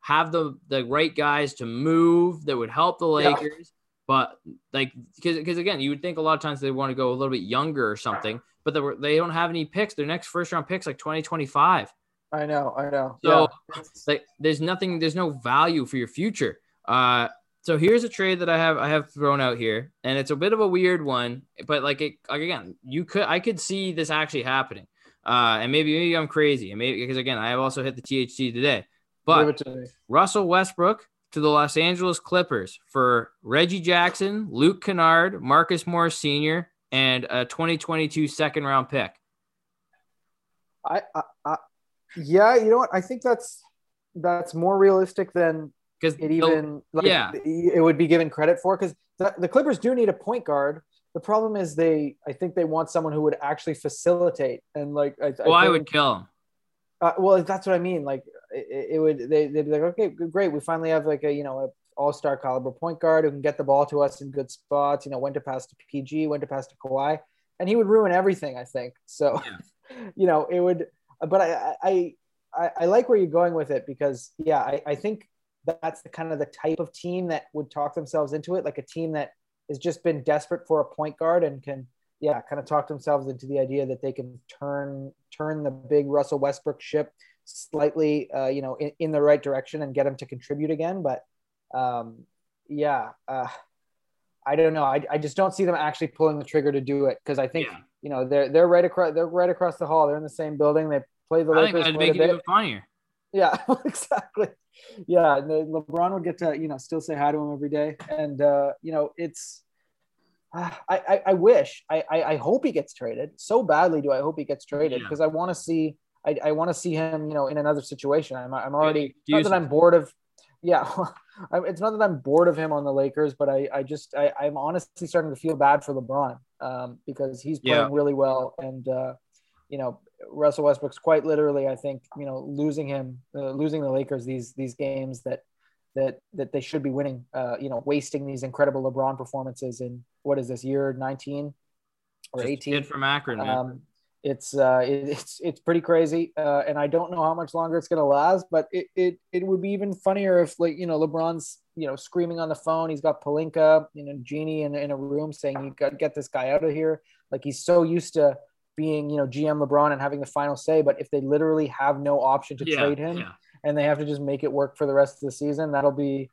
have the the right guys to move that would help the Yeah. lakers but like because because again you would think a lot of times they want to go a little bit younger or something but they, were, they don't have any picks their next first round picks like 2025 I know, I know. So- yeah. like there's nothing there's no value for your future uh so here's a trade that i have i have thrown out here and it's a bit of a weird one but like it like again you could i could see this actually happening. Uh and maybe maybe i'm crazy and maybe because again i have also hit the thc today. But to russell westbrook to the los angeles clippers for reggie jackson luke kennard marcus morris sr and a 2022 second round pick. I, I, I, yeah, you know what? I think that's that's more realistic than because it even like, yeah. it would be given credit for because the, the Clippers do need a point guard. The problem is they I think they want someone who would actually facilitate and like I, well i, think- would kill him uh, well that's what I mean like it, it would they, they'd be like okay great we finally have like a you know a all-star caliber point guard who can get the ball to us in good spots you know when to pass to PG when to pass to Kawhi and he would ruin everything I think so you know it would but I I I, I like where you're going with it because yeah I, I think that's the kind of the type of team that would talk themselves into it like a team that has just been desperate for a point guard and can yeah kind of talk themselves into the idea that they can turn turn the big Russell Westbrook ship slightly uh, you know in, in the right direction and get him to contribute again. But um, yeah uh, I don't know. I, I just don't see them actually pulling the trigger to do it because I think Yeah. you know they're they're right across they're right across the hall. They're in the same building. They play the i think Lakers that'd quite a make it even funnier. Yeah, exactly. Yeah, LeBron would get to you know still say hi to him every day, and uh, you know it's. Uh, I, I I wish I, I I hope he gets traded so badly. Do I hope he gets traded Yeah. because I want to see I, I want to see him you know in another situation. I'm I'm already do not that I'm bored of. Yeah, it's not that I'm bored of him on the Lakers, but I I just I, I'm honestly starting to feel bad for LeBron um, because he's playing Yeah. really well and. Uh, you know, Russell Westbrook's quite literally, I think, you know, losing him, uh, losing the Lakers these these games that that that they should be winning. Uh, you know, wasting these incredible LeBron performances in what is this year 19 or Just 18 from Akron, um, it's uh, it, it's it's pretty crazy, uh, and I don't know how much longer it's going to last. But it, it it would be even funnier if like you know LeBron's you know screaming on the phone. He's got Pelinka, you know, Jeanie in, in a room saying you got to get this guy out of here. Like he's so used to being you know GM LeBron and having the final say. But if they literally have no option to yeah, trade him yeah. and they have to just make it work for the rest of the season, that'll be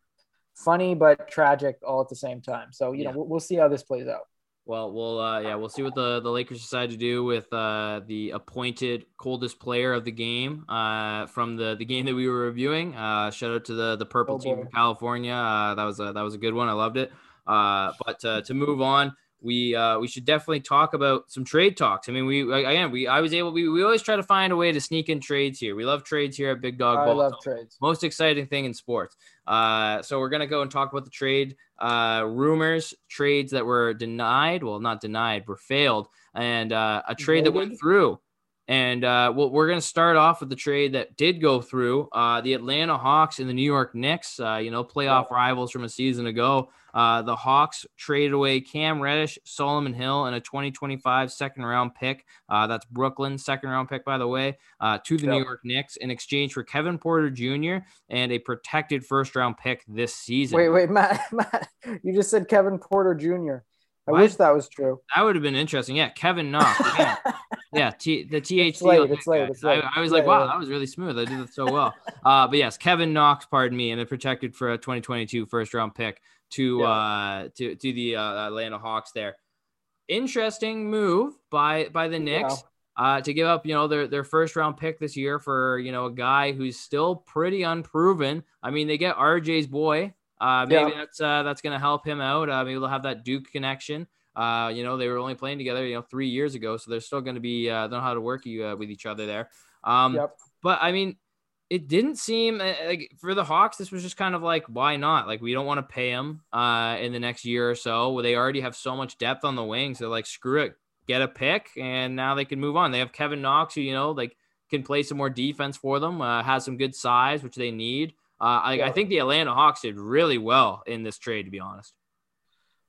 funny but tragic all at the same time. So you Yeah. know we'll, we'll see how this plays out. Well, we'll uh, yeah, we'll see what the the Lakers decide to do with uh, the appointed coldest player of the game uh, from the the game that we were reviewing. Uh, shout out to the the purple Oh, team boy. from California. Uh, that was a that was a good one. I loved it. Uh, but uh, to move on, we uh, we should definitely talk about some trade talks. I mean, we again we I was able we, we always try to find a way to sneak in trades here. We love trades here at Big Dog I Ball. love Talk trades. most exciting thing in sports. Uh, so we're gonna go and talk about the trade uh, rumors, trades that were denied. Well, not denied, were failed, and uh, a trade that went through. And uh, well, we're gonna start off with the trade that did go through. Uh, the Atlanta Hawks and the New York Knicks. Uh, you know, playoff rivals from a season ago. Uh, the Hawks traded away Cam Reddish, Solomon Hill, and a 2025 second round pick. Uh, that's Brooklyn's second round pick, by the way, uh, to the New York Knicks in exchange for Kevin Porter Jr. and a protected first round pick this season. Wait, wait, Matt, Matt, you just said Kevin Porter Jr. I What? wish that was true. That would have been interesting. Yeah, Kevin Knox. Yeah, yeah T- the THC. It's late, it's late, it's late. I, I was Yeah, like, wow, yeah. that was really smooth. I did it so well. Uh, but yes, Kevin Knox, pardon me, and a protected for a 2022 first round pick to Yeah. uh to to the uh, Atlanta Hawks there. Interesting move by by the Knicks. uh, to give up, you know, their their first round pick this year for you know a guy who's still pretty unproven. I mean, they get RJ's boy. Uh, maybe Yeah. that's uh, that's gonna help him out. Uh, maybe they'll have that Duke connection. Uh, you know, they were only playing together, you know, three years ago, so they're still gonna be uh, don't know how to work you uh, with each other there. Um, Yep. but I mean, it didn't seem uh, like for the Hawks. This was just kind of like, why not? Like, we don't want to pay him uh, in the next year or so. Well, they already have so much depth on the wings. They're like, screw it, get a pick, and now they can move on. They have Kevin Knox, who you know, like can play some more defense for them. Uh, has some good size, which they need. Uh, I, I think the Atlanta Hawks did really well in this trade, to be honest.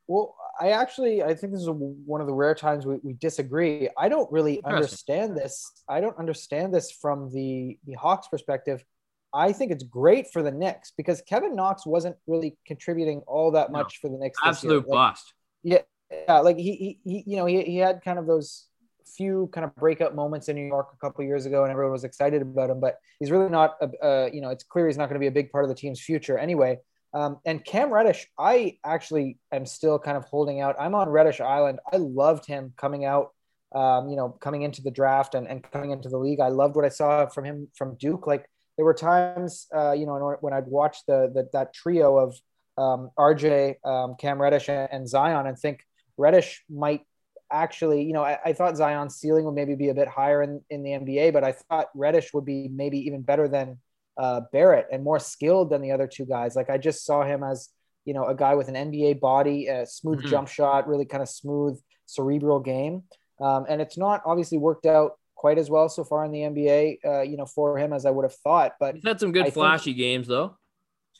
Well, I actually I think this is one of the rare times we, we disagree. I don't really understand this. I don't understand this from the the Hawks perspective. I think it's great for the Knicks because Kevin Knox wasn't really contributing all that No. much for the Knicks. this year. Absolute Like, bust. Yeah, yeah, like he, he, he you know, he, he had kind of those few kind of breakout moments in New York a couple years ago, and everyone was excited about him. But he's really not, a, you know, it's clear he's not going to be a big part of the team's future anyway. Um, and Cam Reddish, I actually am still kind of holding out. I'm on Reddish Island. I loved him coming out, um, you know, coming into the draft and, and coming into the league. I loved what I saw from him from Duke. Like there were times, uh, you know, when I'd watch the, the that trio of um, RJ, um, Cam Reddish, and Zion, and think Reddish might actually, you know, I, I thought Zion's ceiling would maybe be a bit higher in, in the NBA, but I thought Reddish would be maybe even better than uh, Barrett and more skilled than the other two guys. Like I just saw him as, you know, a guy with an NBA body, a smooth Mhm. jump shot, really kind of smooth cerebral game. Um, and it's not obviously worked out quite as well so far in the NBA, uh, you know, for him as I would have thought. But He's had some good I think- flashy games though.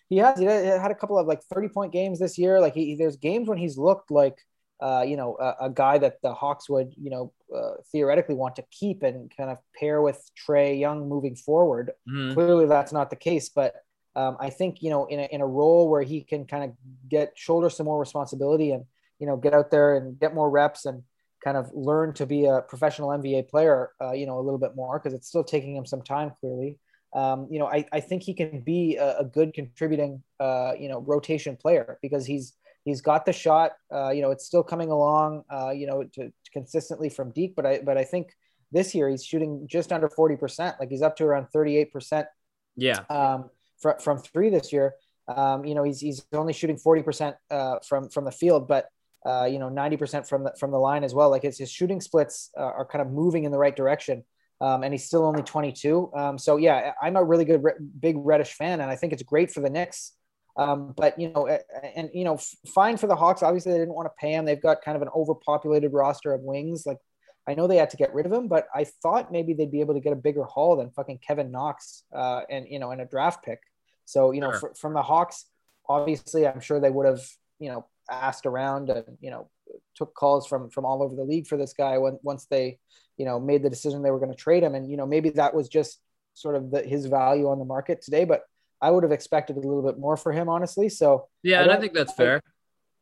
he has he had a couple of like 30 point games this year. Like he, there's games when he's looked like, uh, you know, a, a guy that the Hawks would, you know, uh, theoretically want to keep and kind of pair with Trae Young moving forward. Mhm. Clearly, that's not the case, but um, I think you know, in a, in a role where he can kind of get shoulder some more responsibility and you know get out there and get more reps and kind of learn to be a professional NBA player, uh, you know, a little bit more because it's still taking him some time. Clearly, um, you know, I, I think he can be a, a good contributing, uh, you know, rotation player because he's he's got the shot. Uh, you know, it's still coming along, uh, you know, to, to consistently from Deke, but I but I think this year he's shooting just under forty percent. Like he's up to around thirty eight percent Yeah. um, from from three this year. Um, you know, he's he's only shooting forty percent uh, from from the field, but uh, you know, ninety percent from the from the line as well. Like his his shooting splits uh, are kind of moving in the right direction. Um, and he's still only 22. Um, so yeah, I'm a really good, big Reddish fan, and I think it's great for the Knicks. Um, but you know, and you know, fine for the Hawks. Obviously, they didn't want to pay him. They've got kind of an overpopulated roster of wings. Like I know they had to get rid of him, but I thought maybe they'd be able to get a bigger haul than fucking Kevin Knox uh, and you know and a draft pick. So you know Sure. fr- from the Hawks, obviously I'm sure they would have you know asked around and you know took calls from from all over the league for this guy when once they you know made the decision they were going to trade him and you know maybe that was just sort of the, his value on the market today, but I would have expected a little bit more for him honestly. So Yeah, I and I think that's fair.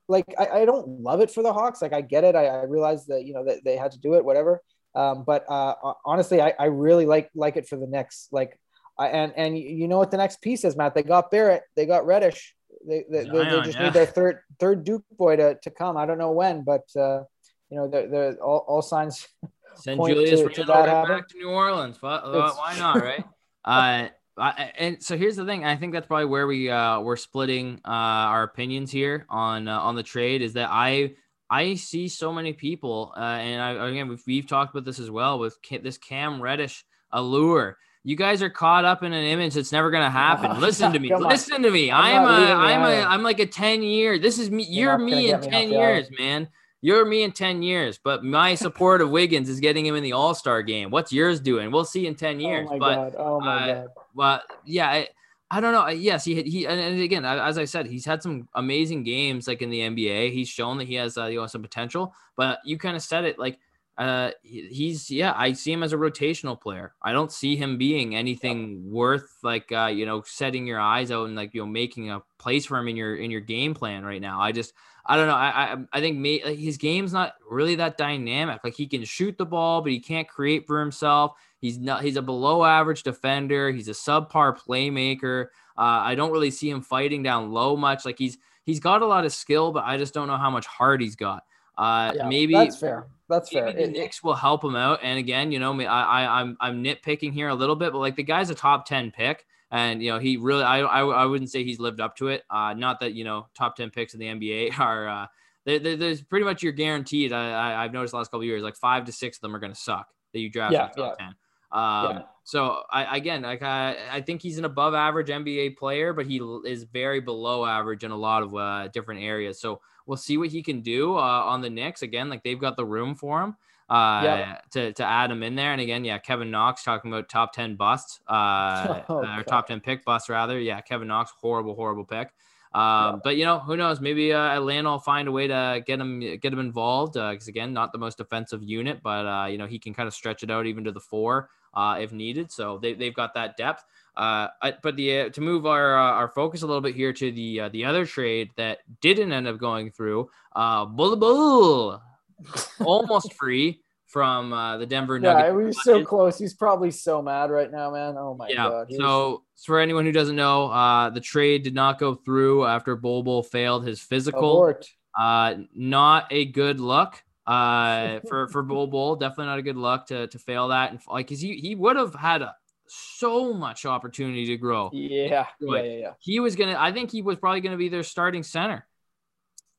like I, I don't love it for the Hawks. Like I get it. I, I realize that you know that they had to do it, whatever. Um, but uh, honestly, I, I really like like it for the Knicks. Like, I, and and you know what the next piece is, Matt? They got Barrett, they got Reddish. They they, they, they just yeah. need their third third Duke boy to, to come. I don't know when, but uh, you know they're, they're all, all signs. Send Julius to- to back to New Orleans. Why, why not, right? uh, I, and so here's the thing. I think that's probably where we uh, we're splitting uh, our opinions here on uh, on the trade. Is that I I see so many people, uh, and I, again we've, we've talked about this as well with this Cam Reddish allure. You guys are caught up in an image that's never gonna happen. Listen to me. Listen to me. I'm I'm a I'm a. I'm like a 10 year. This is me. You're You're, me in get me off 10 years, man. You're me in 10 years, but my support of Wiggins is getting him in the All Star game. What's yours doing? We'll see in 10 years. oh my but, god! Oh my uh, god! but yeah, I, I don't know. Yes, he, he, and, again, as I said, he's had some amazing games like in the NBA. He's shown that he has, uh, you know, some potential, but you kind of said it like, uh, he's, yeah, I see him as a rotational player. I don't see him being anything worth like, uh, you know, setting your eyes out and like, you know, making a place for him in your, in your game plan right now. I just, I don't know. I I, I think may, like, his game's not really that dynamic. Like he can shoot the ball, but he can't create for himself. He's not. He's a below average defender. He's a subpar playmaker. Uh, I don't really see him fighting down low much. Like he's he's got a lot of skill, but I just don't know how much heart he's got. Uh, Yeah, maybe that's fair. That's maybe fair. the It- Knicks will help him out. And again, you know, me, I, I, I'm, I'm nitpicking here a little bit, but like the guy's a top ten pick, and you know, he really, I, I, I wouldn't say he's lived up to it. Uh, not that you know, top ten picks in the NBA are, uh, there there- there's pretty much you're guaranteed. I, I've noticed the last couple of years, like five to six of them are going to suck that you draft Yeah, in top yeah. ten. Um, Yeah. so I again, like I, I think he's an above average NBA player, but he is very below average in a lot of uh, different areas. So we'll see what he can do uh, on the Knicks. Again, like they've got the room for him uh, Yeah. to, to add him in there. And again, yeah, Kevin Knox talking about top 10 busts, uh, Oh, or top 10 pick bust rather. Yeah, Kevin Knox, horrible, horrible pick. Um, But you know, who knows? Maybe uh, Atlanta will find a way to get him get him involved. Because again, not the most defensive unit, but uh, you know he can kind of stretch it out even to the four uh, if needed. So they they've got that depth. Uh, I- but the uh, to move our uh, our focus a little bit here to the uh, the other trade that didn't end up going through, uh, Bol Bol, almost free from uh, the Denver Nuggets. yeah, he was so close. He's probably so mad right now, man. Oh my yeah. god. He So, for anyone who doesn't know, uh, the trade did not go through after Bol Bol failed his physical. Uh, not a good look. Uh, for for Bol Bol, definitely not a good luck to to fail that and like, cause he he would have had a, so much opportunity to grow. Yeah, yeah, yeah, yeah. He was gonna. I think he was probably gonna be their starting center.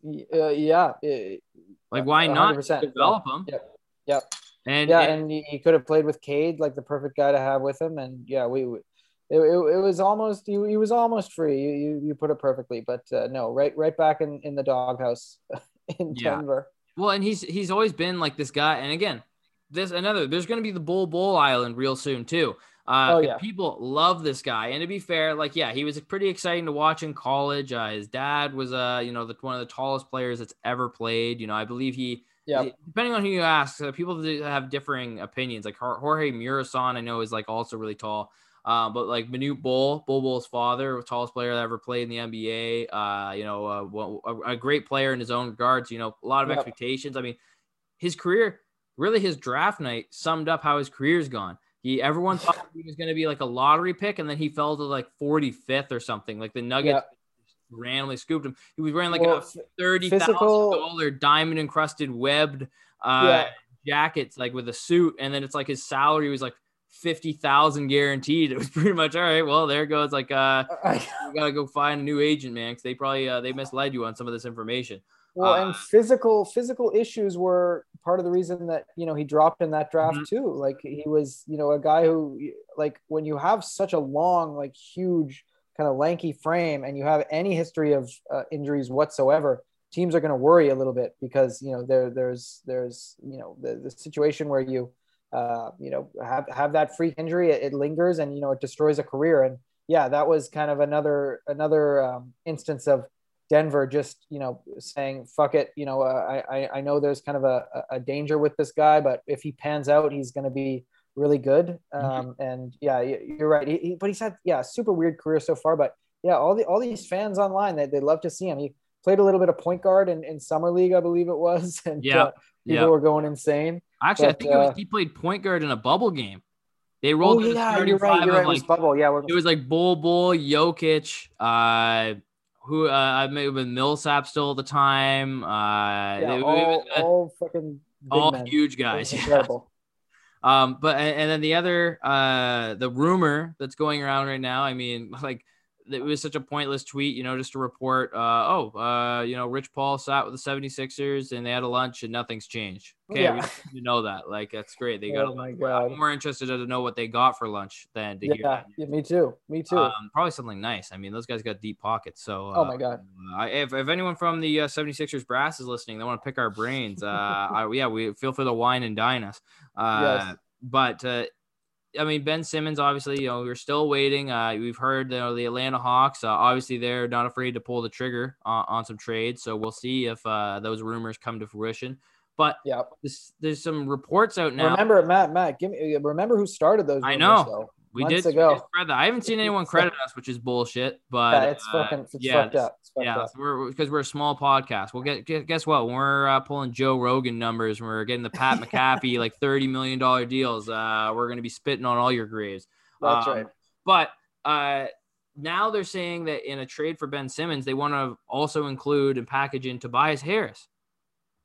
Uh, yeah, Like, why not 100%, develop him? Yep, yep. And, yeah, and and he, he could have played with Cade, like the perfect guy to have with him. And yeah, we, we- it, it, it was almost he, he was almost free. You, you you put it perfectly, but uh, no, right right back in in the doghouse in Yeah. Denver. Well, and he's he's always been like this guy. And again, this another. There's going to be the Bol Bol Island real soon too. Uh, Oh, yeah. people love this guy. And to be fair, like yeah, he was pretty exciting to watch in college. Uh, his dad was uh you know the one of the tallest players that's ever played. You know, I believe he. Yeah, Depending on who you ask, uh, people have differing opinions. Like Gheorghe Muresan, I know is like also really tall. Uh, but like Manute Bol, Bol Bol's father, tallest player that ever played in the NBA. Uh, you know, uh, a, great player in his own regards. You know, a lot of Yep. expectations. I mean, his career, really, his draft night summed up how his career's gone. He everyone thought he was going to be like a lottery pick, and then he fell to like 45th or something. Like the Nuggets randomly scooped him. He was wearing like Well, a thirty thousand physical- diamond encrusted webbed uh, Yeah. jackets, like with a suit, and then it's like his salary was like fifty thousand guaranteed. It was pretty much all right. Well, there goes like uh, you gotta go find a new agent, man, because they probably uh, they misled you on some of this information. Well, Uh, and physical physical issues were part of the reason that you know he dropped in that draft Mhm. too. Like he was, you know, a guy who like when you have such a long, like huge, kind of lanky frame, and you have any history of uh, injuries whatsoever, teams are going to worry a little bit because you know there there's there's you know the, the situation where you uh, you know have have that freak injury it, it, lingers and you know it destroys a career. And yeah that was kind of another another um, instance of Denver just you know saying fuck it you know uh, I I know there's kind of a, a danger with this guy but if he pans out he's going to be really good mm-hmm. um, mm-hmm. and yeah you're right he, he, but he's had yeah super weird career so far but yeah all the all these fans online they, they love to see him he played a little bit of point guard in, in summer league, I believe it was. And yeah, uh, people yeah. were going insane. Actually, but, I think was, uh, he played point guard in a bubble game. They rolled. Oh, yeah, you're right. You're right. Like, was bubble. Yeah, it was like Bol Bol Jokic, uh, who uh, I met with Millsap still at the time. Uh, yeah, all, was, uh, all fucking all men. huge guys. Incredible. Um, but and then the other uh the rumor that's going around right now, I mean, like it was such a pointless tweet, you know, just to report, uh, oh, uh, you know, Rich Paul sat with the 76ers and they had a lunch and nothing's changed. Okay, yeah. you know that. Like, that's great. They got. Oh my god! I'm more interested to know what they got for lunch than to yeah, hear. That. Yeah, me too. Me too. Um, probably something nice. I mean, those guys got deep pockets. So. Uh, oh my god! Uh, if, if anyone from the uh, 76ers brass is listening, they want to pick our brains. Uh, I, yeah, we feel for the wine and dine us. Uh, yes. But uh, I mean, Ben Simmons, obviously, you know, we're still waiting. Uh, we've heard you know, the Atlanta Hawks, uh, obviously, they're not afraid to pull the trigger on, on some trades. So we'll see if uh, those rumors come to fruition. But yeah, there's some reports out now. Remember, Matt, Matt, give me remember who started those. Rumors, I know. Though we did, ago. We did spread that. I haven't seen anyone credit us, which is bullshit. But yeah, it's uh, fucking it's yeah, fucked up. It's fucked yeah, up. we're because we're a small podcast. Well, get, guess what? When we're uh, pulling Joe Rogan numbers, when we're getting the Pat McAfee like thirty million dollar deals, uh, we're gonna be spitting on all your graves. That's um, right. But uh, now they're saying that in a trade for Ben Simmons, they want to also include and package in Tobias Harris,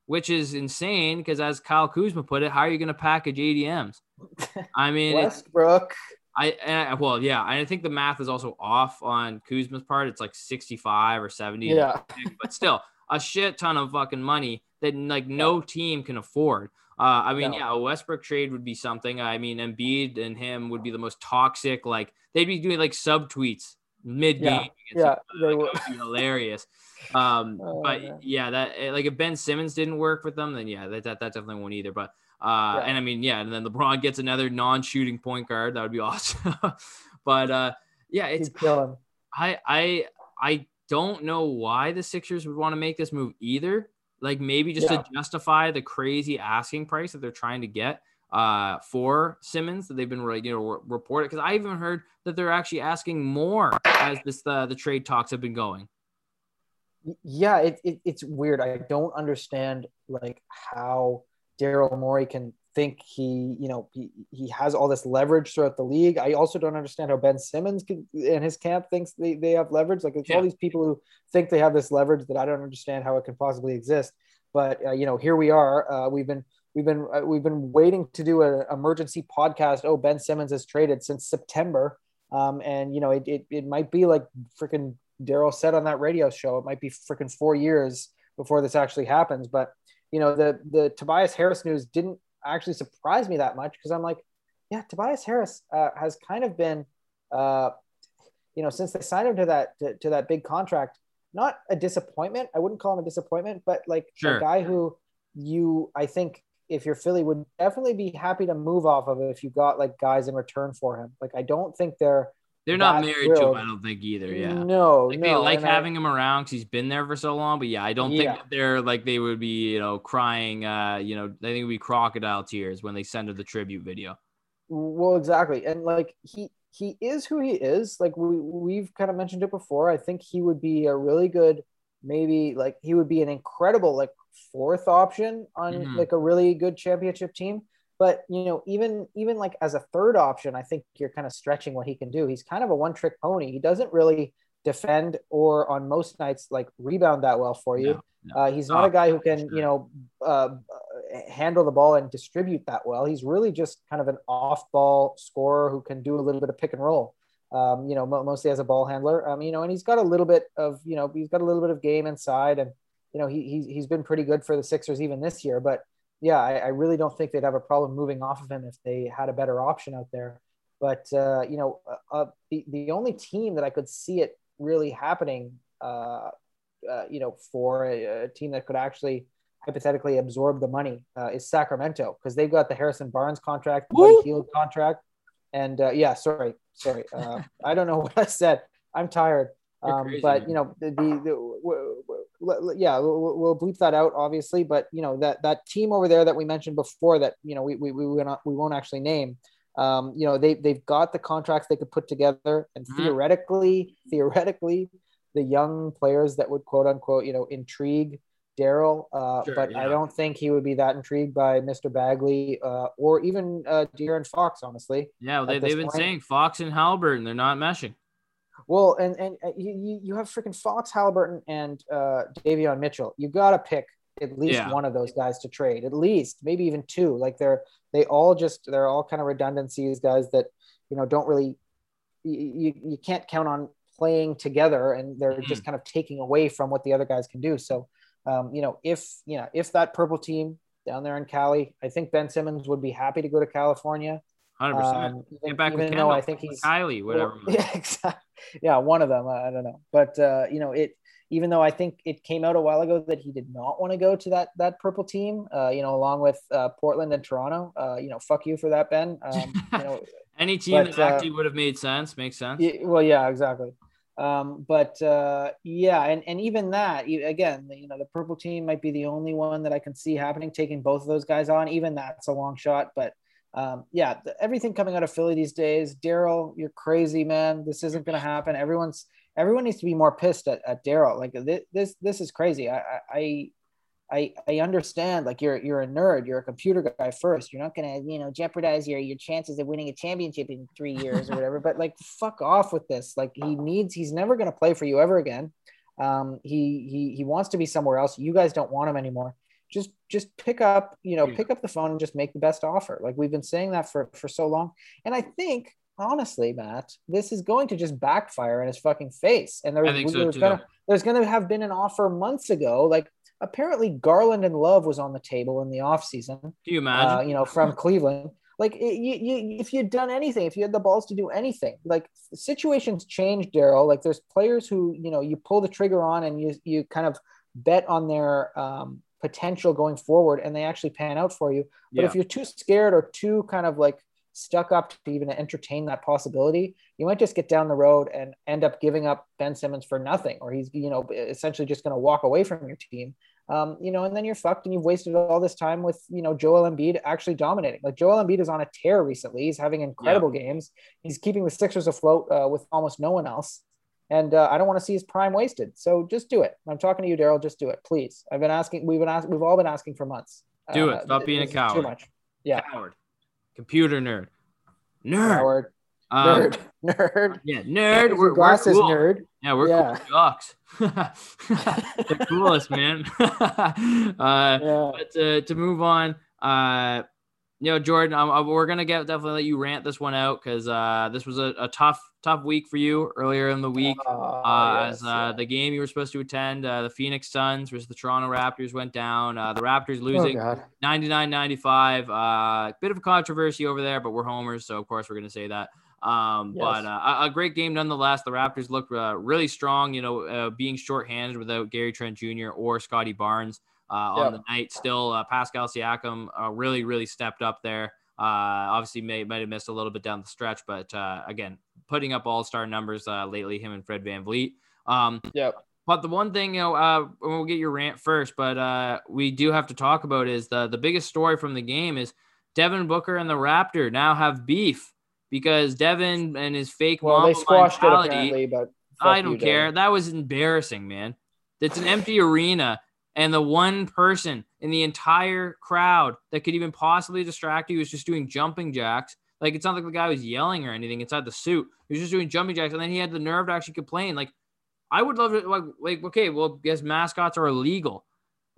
which is insane because as Kyle Kuzma put it, how are you going to package ADMs? I mean, Westbrook. I, I well, yeah, I think the math is also off on Kuzma's part. It's like 65 or 70. Yeah. but still, a shit ton of fucking money that like no team can afford. Uh, I mean, no. yeah, a Westbrook trade would be something. I mean, Embiid and him would be the most toxic. Like they'd be doing like sub tweets mid game. Yeah, yeah like, would be hilarious. Um, oh, but man. yeah, that eh, like if Ben Simmons didn't work with them, then yeah, that that, that definitely won't either. But uh, yeah. And I mean, yeah, and then LeBron gets another non-shooting point guard. That would be awesome. but uh, yeah, it's I I I don't know why the Sixers would want to make this move either. Like maybe just yeah. to justify the crazy asking price that they're trying to get uh, for Simmons that they've been you know reported because I even heard that they're actually asking more as this uh, the trade talks have been going. Yeah, it, it, it's weird. I don't understand like how Daryl Morey can think he, you know, he, he has all this leverage throughout the league. I also don't understand how Ben Simmons can, and his camp thinks they, they have leverage. Like it's yeah. all these people who think they have this leverage that I don't understand how it can possibly exist. But uh, you know, here we are. Uh, we've been we've been uh, we've been waiting to do an emergency podcast. Oh, Ben Simmons has traded since September, um, and you know, it, it it might be like freaking Daryl said on that radio show. It might be freaking four years before this actually happens, but you know, the the Tobias Harris news didn't actually surprise me that much because I'm like, yeah, Tobias Harris uh, has kind of been, uh, you know, since they signed him to that to, to, that big contract, not a disappointment. I wouldn't call him a disappointment, but like sure. a guy who you, I think, if you're Philly, would definitely be happy to move off of if you got like guys in return for him. Like I don't think they're they're not married thrilled. to him, I don't think either. Yeah. No, like, no. They like having I, him around because he's been there for so long. But yeah, I don't yeah. think they're like they would be, you know, crying. Uh, you know, they think it would be crocodile tears when they send her the tribute video. Well, exactly, and like he he is who he is. Like we we've kind of mentioned it before. I think he would be a really good, maybe like he would be an incredible like fourth option on mm-hmm. like a really good championship team. But you know, even even like as a third option, I think you're kind of stretching what he can do. He's kind of a one-trick pony. He doesn't really defend or on most nights like rebound that well for you. No, no. Uh, he's not a guy who can, sure. you know, uh, handle the ball and distribute that well. He's really just kind of an off-ball scorer who can do a little bit of pick and roll. Um, you know, mostly as a ball handler. Um, you know, and he's got a little bit of, you know, he's got a little bit of game inside, and you know, he he's, he's been pretty good for the Sixers even this year. But yeah, I, I, really don't think they'd have a problem moving off of him if they had a better option out there. But uh, you know, uh, uh, the the only team that I could see it really happening uh, uh, you know, for a, a, team that could actually hypothetically absorb the money uh, is Sacramento because they've got the Harrison Barnes contract, Buddy Hield contract, and uh, yeah, sorry, sorry, uh, I don't know what I said. I'm tired. Um, crazy, but man. you know the, the, the yeah we'll, we'll, bleep that out obviously but you know that that team over there that we mentioned before that you know we we, we, won't, we won't actually name um, you know they, they've got the contracts they could put together and mm-hmm. theoretically theoretically the young players that would quote unquote you know intrigue Daryl, uh, sure, but yeah. I don't think he would be that intrigued by Mr. Bagley uh, or even uh, De'Aaron Fox, honestly. Yeah, well, they, they've been saying Fox and Halbert, and they're not meshing. Well, and and uh, you you have freaking Fox, Haliburton, and uh, Davion Mitchell. You got to pick at least yeah. one of those guys to trade, at least maybe even two. Like they're they all just they're all kind of redundancies, guys that you know don't really you you can't count on playing together, and they're mm-hmm. just kind of taking away from what the other guys can do. So um, you know, if you know if that purple team down there in Cali, I think Ben Simmons would be happy to go to California. Hundred um, percent. Get back even with Kendall, I think he's Kylie, whatever. Well, yeah, exactly. Yeah, one of them. I don't know, but uh, you know, it. Even though I think it came out a while ago that he did not want to go to that that purple team, uh, you know, along with uh, Portland and Toronto. Uh, you know, fuck you for that, Ben. Um, you know, any team but, that uh, actually would have made sense makes sense. Yeah, well, yeah, exactly. Um, but uh, yeah, and, and even that, again, you know, the purple team might be the only one that I can see happening, taking both of those guys on. Even that's a long shot. But um, yeah, the, everything coming out of Philly these days, Daryl, you're crazy, man. This isn't going to happen. Everyone's everyone needs to be more pissed at, at Daryl. Like this, this, this is crazy. I, I, I, I understand like you're you're a nerd, you're a computer guy first. You're not gonna, you know, jeopardize your your chances of winning a championship in three years or whatever. but like fuck off with this. Like he needs he's never gonna play for you ever again. Um, he he he wants to be somewhere else. You guys don't want him anymore. Just just pick up, you know, yeah. pick up the phone and just make the best offer. Like we've been saying that for for so long. And I think honestly, Matt, this is going to just backfire in his fucking face. And there's, so gonna there's gonna have been an offer months ago, like apparently Garland and Love was on the table in the offseason. Can you imagine? Uh, you know, from Cleveland. Like you, you, if you'd done anything, if you had the balls to do anything, like situations change, Daryl. Like there's players who you know you pull the trigger on and you you kind of bet on their um, potential going forward, and they actually pan out for you. But yeah. if you're too scared or too kind of like stuck up to even entertain that possibility, you might just get down the road and end up giving up Ben Simmons for nothing, or he's you know essentially just going to walk away from your team um, you know, and then you're fucked and you've wasted all this time with, you know, Joel Embiid actually dominating. Like Joel Embiid is on a tear recently. He's having incredible yeah. games. He's keeping the Sixers afloat uh, with almost no one else. And uh, I don't want to see his prime wasted. So just do it. I'm talking to you, Daryl. Just do it, please. I've been asking. We've been asking. We've all been asking for months. Do uh, it. Stop being a coward. Too much. Yeah. Coward. Computer nerd. Nerd. Coward. Um, nerd, nerd. Yeah, nerd. We're, glasses, we're cool. nerd. Yeah, we're yeah. cool jocks. the coolest, man. uh, yeah. But to, to move on, uh, you know, Jordan, I'm, we're gonna get definitely let you rant this one out because uh, this was a, a, tough, tough week for you earlier in the week. Oh, uh, yes, as uh, yeah. the game you were supposed to attend, uh, the Phoenix Suns versus the Toronto Raptors went down. Uh, the Raptors losing oh, 99-95. Uh, bit of a controversy over there, but we're homers, so of course we're gonna say that. Um, yes. But uh, a great game nonetheless. The Raptors looked uh, really strong, you know, uh, being shorthanded without Gary Trent Jr. or Scottie Barnes uh, yep. on the night. Still, uh, Pascal Siakam uh, really, really stepped up there. obviously, may might have missed a little bit down the stretch, but again, putting up all star numbers lately, him and Fred VanVleet. Um, yep. But the one thing, you know, uh, we'll get your rant first, but uh, we do have to talk about is the the biggest story from the game is Devin Booker and the Raptor now have beef because Devin and his fake well, they squashed it apparently, but I don't care. Devin. That was embarrassing, man. It's an empty arena, and the one person in the entire crowd that could even possibly distract you was just doing jumping jacks. Like it's not like the guy was yelling or anything inside the suit. He was just doing jumping jacks, and then he had the nerve to actually complain. Like, I would love to like, like okay, well, guess mascots are illegal.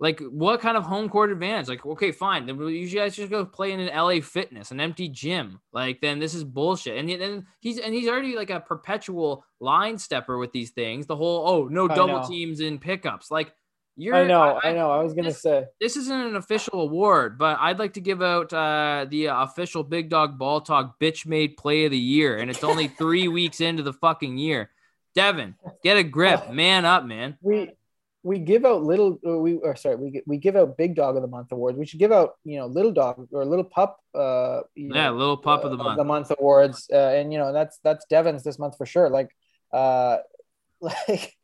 Like, what kind of home court advantage? Like, okay, fine. Then you guys just go play in an LA Fitness, an empty gym. Like, then this is bullshit. And then he's and he's already like a perpetual line stepper with these things. The whole oh no double teams in pickups. Like, you're. I know, I, I know. I was gonna this, say this isn't an official award, but I'd like to give out uh, the official Big Dog Ball Talk Bitch Made Play of the Year, and it's only three weeks into the fucking year. Devin, get a grip, man up, man. We we give out little uh, we or sorry we we give out big dog of the month awards we should give out you know little dog or little pup uh yeah know, little pup uh, of the month the month awards uh, and you know that's that's devin's this month for sure like uh like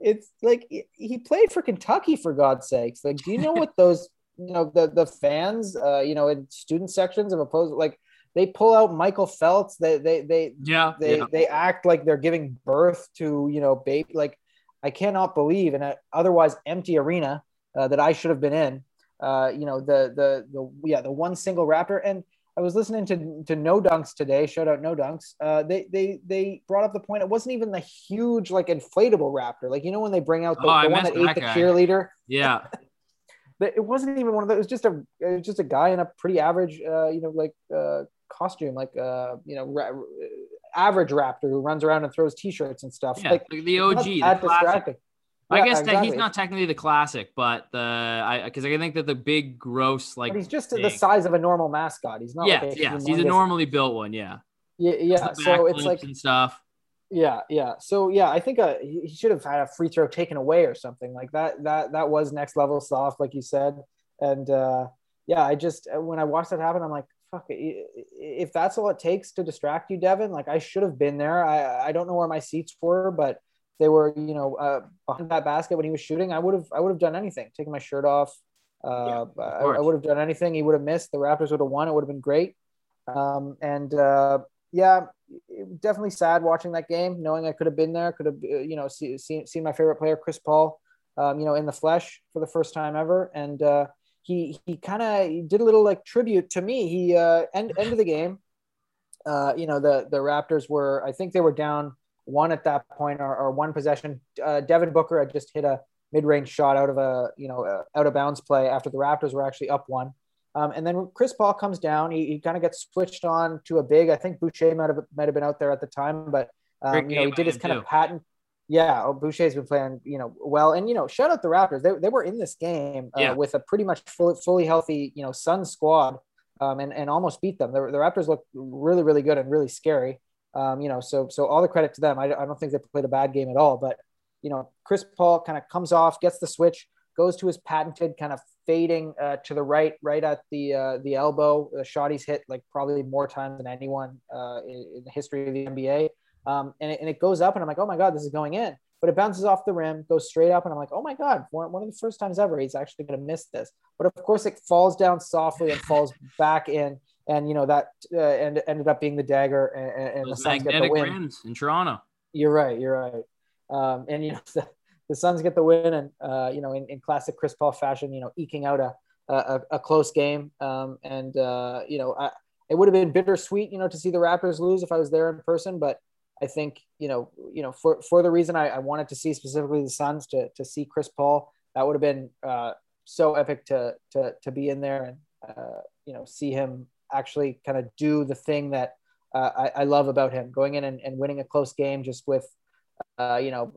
it's like he played for kentucky for god's sakes like do you know what those you know the the fans uh you know in student sections of opposed like they pull out michael phelps they they they yeah they yeah. they act like they're giving birth to you know baby like I cannot believe in an otherwise empty arena uh, that I should have been in. Uh, you know, the the the yeah, the one single Raptor. And I was listening to to No Dunks today. Shout out No Dunks. Uh, they they they brought up the point. It wasn't even the huge like inflatable Raptor. Like you know when they bring out the, oh, the one that, that ate the cheerleader. Yeah. but it wasn't even one of those. It was just a it was just a guy in a pretty average, uh, you know, like uh, costume, like uh, you know, ra- average Raptor who runs around and throws T-shirts and stuff. Yeah, like the OG, the classic. I guess exactly. that he's not technically the classic, but the I because I think that the big gross like but he's just thing. the size of a normal mascot. He's not. Yeah, like yeah, he's a normally built one. Yeah. Yeah, yeah. So it's like and stuff. Yeah, yeah. So yeah, I think uh, he should have had a free throw taken away or something like that. That that was next level soft, like you said. And uh, yeah, I just when I watched that happen, I'm like, fuck it. If that's all it takes to distract you, Devin, like I should have been there. I, I don't know where my seats were, but they were, you know, uh, behind that basket when he was shooting. I would have, I would have done anything, taking my shirt off. Uh, yeah, I, I, would have done anything. He would have missed. The Raptors would have won. It would have been great. Um, and uh, yeah, definitely sad watching that game, knowing I could have been there, could have, uh, you know, see, seen, seen my favorite player, Chris Paul, um, you know, in the flesh for the first time ever. And, uh, he he kind of did a little like tribute to me. He uh, end end of the game. Uh, you know the the Raptors were I think they were down one at that point or, or one possession. Uh, Devin Booker had just hit a mid range shot out of a you know a out of bounds play after the Raptors were actually up one. Um, and then Chris Paul comes down. He, he kind of gets switched on to a big. I think Boucher might have might have been out there at the time, but um, you know he did his kind too. of patent yeah, oh, Boucher's been playing, you know, well, and you know, shout out the Raptors. They, they were in this game uh, yeah. with a pretty much fully, fully healthy, you know, Sun squad, um, and and almost beat them. The, the Raptors look really, really good and really scary. Um, you know, so so all the credit to them. I, I don't think they played a bad game at all, but you know, Chris Paul kind of comes off, gets the switch, goes to his patented kind of fading uh, to the right, right at the uh, the elbow. The shot he's hit like probably more times than anyone uh, in, in the history of the NBA. Um, and, it, and it goes up, and I'm like, oh my God, this is going in. But it bounces off the rim, goes straight up, and I'm like, oh my God, one, one of the first times ever he's actually going to miss this. But of course, it falls down softly and falls back in. And, you know, that uh, and ended up being the dagger, and, and the Suns get the win. in Toronto. You're right. You're right. Um, and, you know, the, the Suns get the win, and, uh, you know, in, in classic Chris Paul fashion, you know, eking out a, a, a close game. Um, and, uh, you know, I, it would have been bittersweet, you know, to see the Raptors lose if I was there in person, but I think you know, you know, for for the reason I, I wanted to see specifically the Suns to to see Chris Paul, that would have been uh, so epic to to to be in there and uh, you know see him actually kind of do the thing that uh, I, I, love about him, going in and, and winning a close game just with uh, you know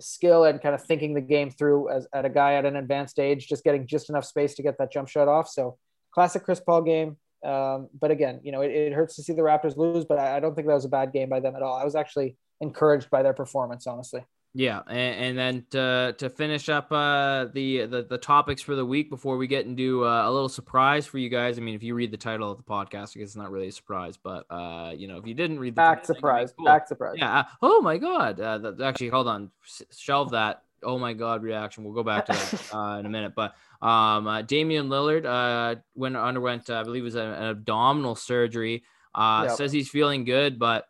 skill and kind of thinking the game through as at a guy at an advanced age, just getting just enough space to get that jump shot off. So classic Chris Paul game. Um, but again, you know, it, it, hurts to see the Raptors lose, but I, I, don't think that was a bad game by them at all. I was actually encouraged by their performance, honestly. Yeah, and, and then to, to finish up uh, the, the the topics for the week before we get into uh, a little surprise for you guys. I mean, if you read the title of the podcast, I guess it's not really a surprise, but uh, you know, if you didn't read the back title, surprise, cool. back surprise, yeah. Uh, oh my god, uh, actually, hold on, shelve that oh my god reaction. We'll go back to that uh, in a minute. But um, uh, Damian Lillard uh, when underwent, uh, I believe, it was an, an abdominal surgery. Uh, yep. Says he's feeling good, but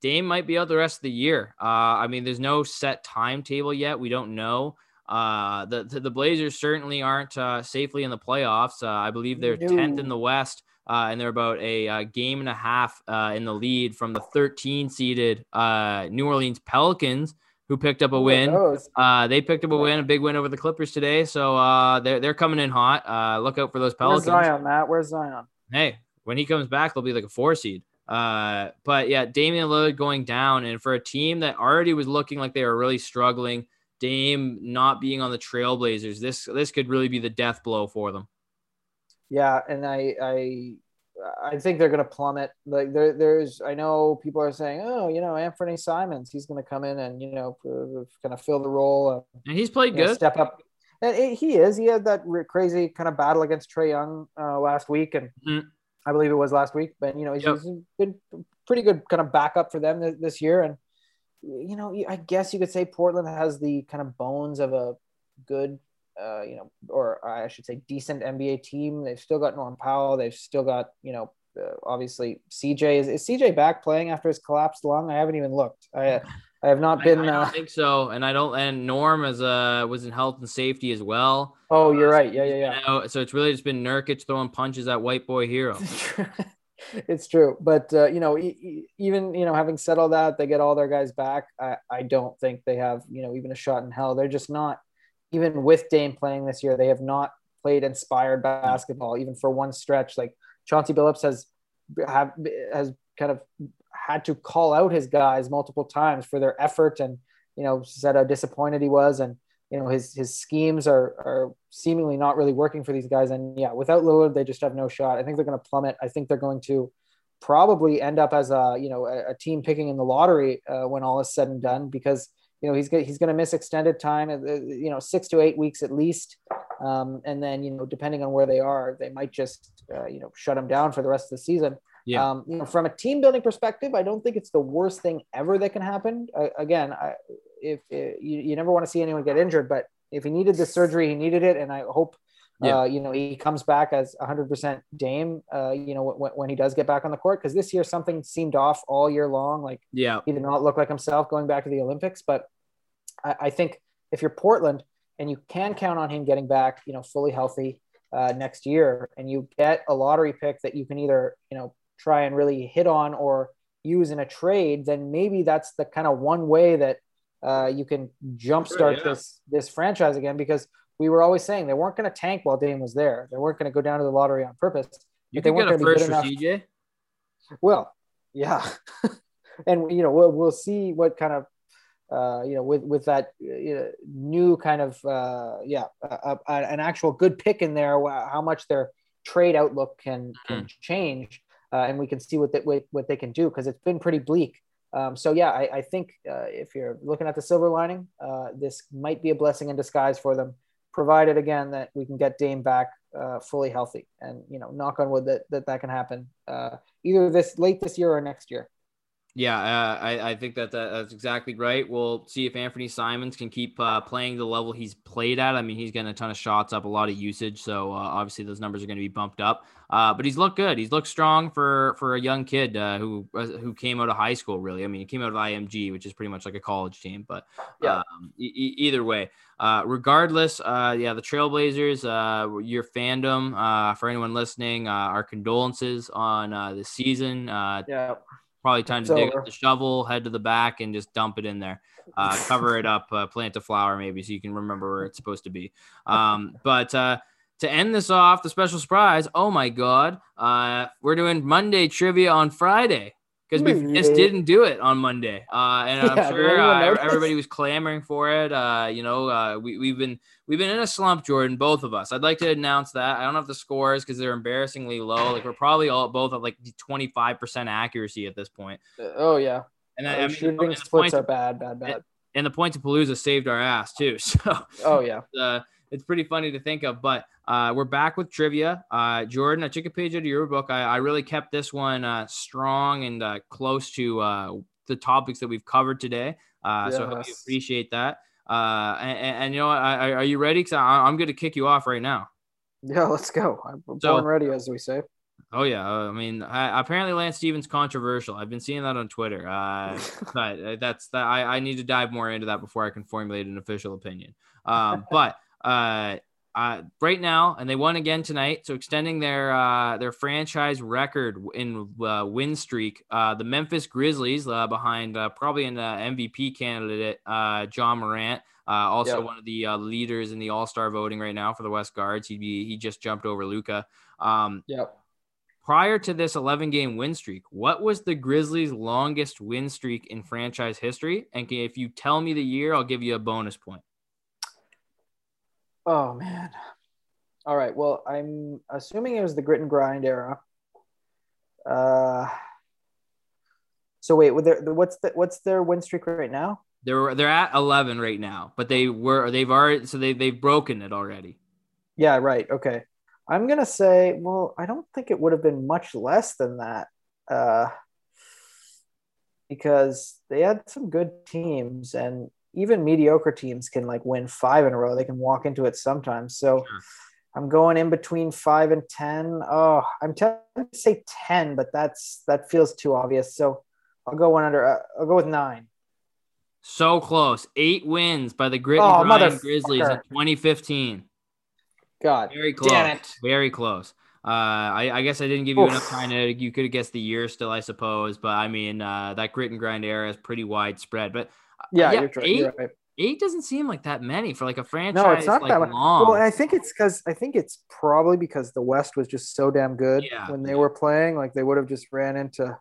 Dame might be out the rest of the year. Uh, I mean, there's no set timetable yet. We don't know. Uh, the, the, Blazers certainly aren't uh, safely in the playoffs. Uh, I believe they're tenth in the West, uh, and they're about a, a game and a half uh, in the lead from the 13 seeded uh, New Orleans Pelicans, who picked up a win. Uh, they picked up a win, a big win over the Clippers today. So uh, they're they're coming in hot. Uh, look out for those Pelicans. Where's Zion, Matt? Where's Zion? Hey, when he comes back, they'll be like a four seed. Uh, but yeah, Damian Lillard going down, and for a team that already was looking like they were really struggling, Dame not being on the Trailblazers, this this could really be the death blow for them. Yeah, and I I I think they're going to plummet. Like there, there's, I know people are saying, oh, you know, Anthony Simons, he's going to come in and you know, kind of fill the role. Uh, and he's played good. Know, step up. And it, he is. He had that crazy kind of battle against Trae Young uh, last week, and mm-hmm. I believe it was last week. But you know, he's, yep. he's been pretty good kind of backup for them this, this year. And you know, I guess you could say Portland has the kind of bones of a good uh, you know, or I should say, decent NBA team. They've still got Norm Powell. They've still got, you know, uh, obviously CJ is, is CJ back playing after his collapsed lung. I haven't even looked. I I have not been. I, I don't uh, think so, and I don't. And Norm as uh was in health and safety as well. Oh, you're right. Yeah, yeah, yeah. Know, so it's really just been Nurkic throwing punches at white boy hero. it's true, but uh, you know, even you know, having said all that, they get all their guys back. I I don't think they have you know even a shot in hell. They're just not even with Dame playing this year, they have not played inspired basketball even for one stretch. Like Chauncey Billups has have has kind of had to call out his guys multiple times for their effort and you know said how disappointed he was and you know his his schemes are are seemingly not really working for these guys and yeah without Lillard they just have no shot. I think they're going to plummet. I think they're going to probably end up as a you know a, a team picking in the lottery uh, when all is said and done because you know he's he's going to miss extended time, uh, you know six to eight weeks at least, um, and then you know depending on where they are, they might just uh, you know shut him down for the rest of the season. Yeah. Um, you know, from a team building perspective, I don't think it's the worst thing ever that can happen. Uh, again, I, if, if you, you never want to see anyone get injured, but if he needed this surgery, he needed it, and I hope yeah. Uh, you know, he comes back as 100% Dame, uh, you know, when, when he does get back on the court. Because this year something seemed off all year long. Like, yeah, he did not look like himself going back to the Olympics. But I, I think if you're Portland and you can count on him getting back, you know, fully healthy uh, next year, and you get a lottery pick that you can either, you know, try and really hit on or use in a trade, then maybe that's the kind of one way that uh, you can jumpstart sure, yeah. this this franchise again because we were always saying they weren't going to tank while Dame was there. They weren't going to go down to the lottery on purpose. You they weren't get a first for CJ. Well, yeah, and you know we'll we'll see what kind of uh, you know with with that new kind of uh, yeah an actual good pick in there. How much their trade outlook can can mm. change, uh, and we can see what they, what, they can do because it's been pretty bleak. Um, so yeah, I, I think uh, if you're looking at the silver lining, uh, this might be a blessing in disguise for them provided again that we can get Dame back uh, fully healthy. And you know, knock on wood that that, that can happen uh, either this late this year or next year. Yeah, uh, I, I think that, that, that's exactly right. We'll see if Anthony Simons can keep uh, playing the level he's played at. I mean, he's getting a ton of shots up, a lot of usage, so uh, obviously those numbers are going to be bumped up. Uh, but he's looked good. He's looked strong for for a young kid uh, who uh, who came out of high school. Really, I mean, he came out of IMG, which is pretty much like a college team. But yeah. um, e- either way, regardless, yeah, the Trailblazers, your fandom. for anyone listening, our condolences on the season. yeah Probably time it's to dig up the shovel, head to the back, and just dump it in there. Uh, cover it up, uh, plant a flower maybe, so you can remember where it's supposed to be. Um, but uh, to end this off, the special surprise. Oh my God, uh, we're doing Monday trivia on Friday because we mm, just didn't do it on Monday. Uh, and I'm yeah, sure uh, everybody was clamoring for it. Uh, you know, uh, we, we've been we've been in a slump, Jordan, both of us. I'd like to announce that I don't have the scores because they're embarrassingly low. Like we're probably all both at like 25 percent accuracy at this point. Uh, oh yeah, and I, I mean, shooting splits are bad, bad, bad. And the points of Palooza saved our ass too. So oh yeah, uh, it's pretty funny to think of. But uh, we're back with trivia. Uh, Jordan, I took a page out of your book. I, I really kept this one uh, strong and uh, close to uh, the topics that we've covered today. Yes. So I hope you appreciate that. And, and, you know, I, are you ready? Because I'm going to kick you off right now. Yeah, let's go. I'm born so, ready, as we say. Oh yeah, I mean, I, apparently Lance Stephenson controversial. I've been seeing that on Twitter, uh, but that's that. I, I need to dive more into that before I can formulate an official opinion. Um, but uh, uh, right now, and they won again tonight, so extending their uh, their franchise record in uh, win streak. Uh, the Memphis Grizzlies, uh, behind uh, probably an uh, MVP candidate, uh, Ja Morant, uh, also yep. one of the uh, leaders in the All Star voting right now for the West Guards. He he just jumped over Luka. Um, yep. Prior to this 11 game win streak, what was the Grizzlies' longest win streak in franchise history? And if you tell me the year, I'll give you a bonus point. Oh man. All right. Well, I'm assuming it was the grit and grind era. Uh, so wait, their, what's the what's their win streak right now? They're they're at 11 right now, but they were they've already so they they've broken it already. Yeah, right. Okay. I'm gonna say, well, I don't think it would have been much less than that. Uh, because they had some good teams and even mediocre teams can like win five in a row. They can walk into it sometimes. So Sure. I'm going in between five and ten. Oh, I'm tempted to say ten, but that's that feels too obvious. So I'll go one under. Uh, I'll go with nine. So close. Eight wins by the Grit Oh, and. Grizzlies in 2015. God, Very close. damn it. Very close. Uh, I, I guess I didn't give you Oof. enough time to. You could have guessed the year still, I suppose. But I mean, uh, that grit and grind era is pretty widespread. But Yeah, Yeah, you're, eight? you're right. eight doesn't seem like that many for like a franchise. No, it's not like that long. Well, I think it's because I think it's probably because the West was just so damn good Yeah, when they yeah. were playing. Like they would have just ran into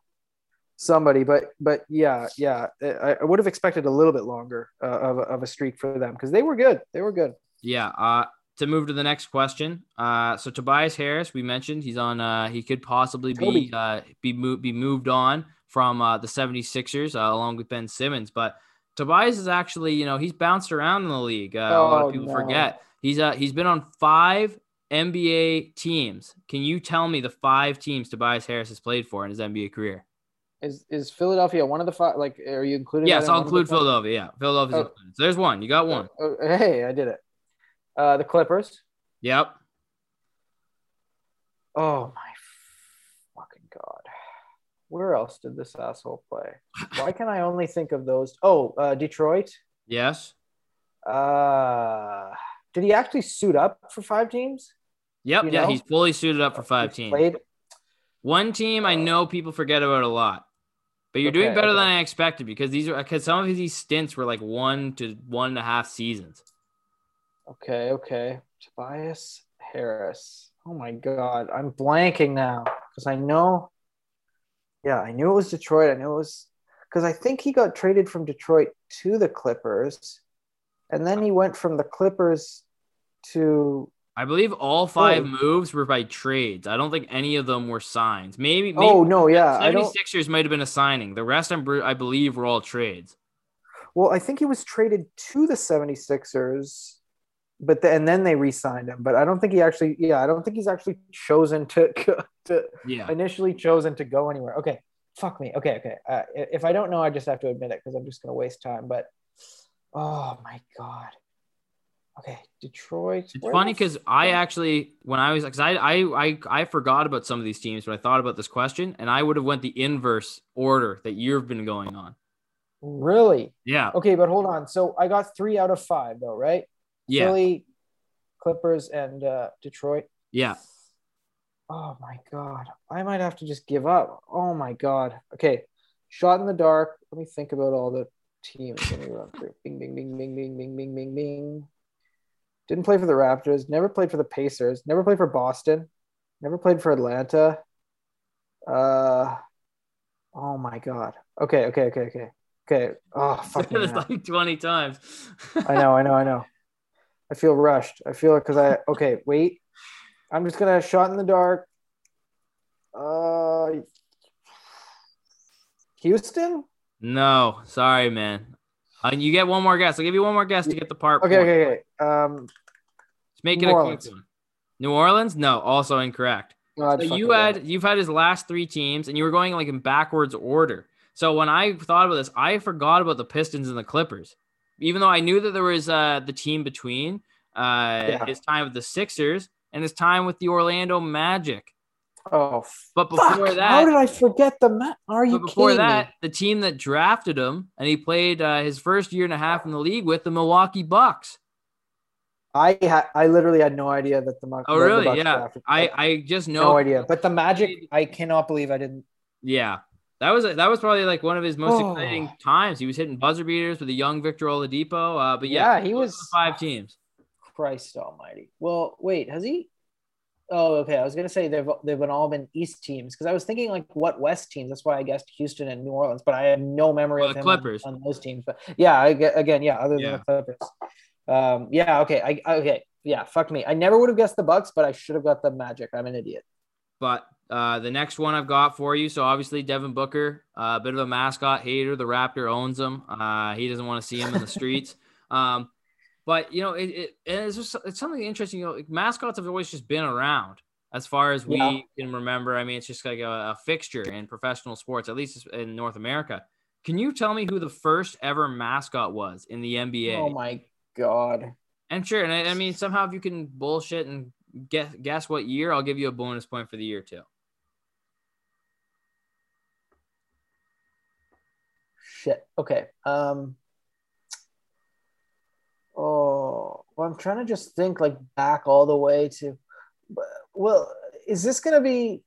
somebody. But but yeah, yeah, I, I would have expected a little bit longer uh, of, a- of a streak for them because they were good. They were good. Yeah. Uh, to move to the next question. Uh, so Tobias Harris, we mentioned he's on. Uh, he could possibly be uh, be moved be moved on from uh, the 76ers uh, along with Ben Simmons. But Tobias is actually, you know, he's bounced around in the league. Uh, a lot Oh, of people no. forget he's uh he's been on five NBA teams. Can you tell me the five teams Tobias Harris has played for in his NBA career? Is is Philadelphia one of the five? Like, are you including? Yes, in I'll include five? Philadelphia. Yeah, Philadelphia. Oh. included. So there's one. You got one. Oh, hey, I did it. Uh, the Clippers. Yep. Oh my! Where else did this asshole play? Why can I only think of those? Oh, uh, Detroit. Yes. Uh, did he actually suit up for five teams? Yep. You yeah, know? he's fully suited up for five He's teams. Played. One team I know people forget about a lot, but you're doing better okay. than I expected because these are because some of these stints were like one to one and a half seasons. Okay, okay. Tobias Harris. Oh my god, I'm blanking now because I know. Yeah, I knew it was Detroit. I knew it was because I think he got traded from Detroit to the Clippers, and then he went from the Clippers to. I believe all five Oh. moves were by trades. I don't think any of them were signs. Maybe, maybe Oh no, yeah, I don't. 76ers might have been a signing. The rest, I'm, I believe, were all trades. Well, I think he was traded to the 76ers, but the, and then they re-signed him. But I don't think he actually. Yeah, I don't think he's actually chosen to to Yeah. initially chosen to go anywhere. Okay, fuck me. Okay, okay. Uh, if I don't know, I just have to admit it because I'm just gonna waste time. But oh my god. Okay, Detroit. It's where funny because I actually, when I was, because I, I, I, I forgot about some of these teams when I thought about this question, and I would have went the inverse order that you've been going on. really Yeah, okay, but hold on. So I got three out of five though, right? Yeah, Philly, Clippers, and uh, Detroit. yeah. Oh my god, I might have to just give up. Oh my god. Okay, shot in the dark. Let me think about all the teams. Let me run through. Bing, bing, bing, bing, bing, bing, bing, bing, bing. Didn't play for the Raptors. Never played for the Pacers. Never played for Boston. Never played for Atlanta. Uh, oh my god. Okay, okay, okay, okay, okay. Oh fuck like 20 times. I know, I know, I know. I feel rushed. I feel it because I okay, wait. I'm just gonna shot in the dark. Uh Houston? No, sorry, man. Uh, you get one more guess. I'll give you one more guess to get the part. Okay, point. okay, okay. Um Let's make New it a Orleans. quick one. New Orleans? No, also incorrect. God, So you had you've had his last three teams, and you were going like in backwards order. So when I thought about this, I forgot about the Pistons and the Clippers, even though I knew that there was uh, the team between uh, Yeah. his time with the Sixers and his time with the Orlando Magic. Oh But fuck. that, How did I forget the ma- are you before that, me? the team that drafted him and he played uh, his first year and a half in the league with the Milwaukee Bucks. I had I literally had no idea that the Bucks. Oh, really? Yeah. drafted- I I just know no idea. But the Magic, I cannot believe I didn't. Yeah. That was that was probably like one of his most Oh. exciting times. He was hitting buzzer beaters with a young Victor Oladipo. Uh, but yeah, Yeah, he was- five teams. Christ Almighty. Well, wait, has he? Oh, okay. I was gonna say they've they've been all been East teams because I was thinking like what West teams. That's why I guessed Houston and New Orleans, but I have no memory Well, of the him on- Clippers. on, those teams. But yeah, I, again, yeah, other than Yeah. the Clippers. Um, yeah, okay, I okay, yeah, fuck me. I never would have guessed the Bucks, but I should have got the Magic. I'm an idiot. But Uh, the next one I've got for you. So obviously Devin Booker, a uh, bit of a mascot hater. The Raptor owns him. Uh, he doesn't want to see him in the streets. Um, but you know, it, it it's just it's something interesting. You know, like mascots have always just been around as far as we yeah. can remember. I mean, it's just like a, a, fixture in professional sports, at least in North America. Can you tell me who the first ever mascot was in the NBA? Oh my god! And sure, and I, I mean, somehow if you can bullshit and guess guess what year, I'll give you a bonus point for the year too. Shit. Okay. Um. Oh, well, I'm trying to just think like back all the way to. Well, is this gonna be?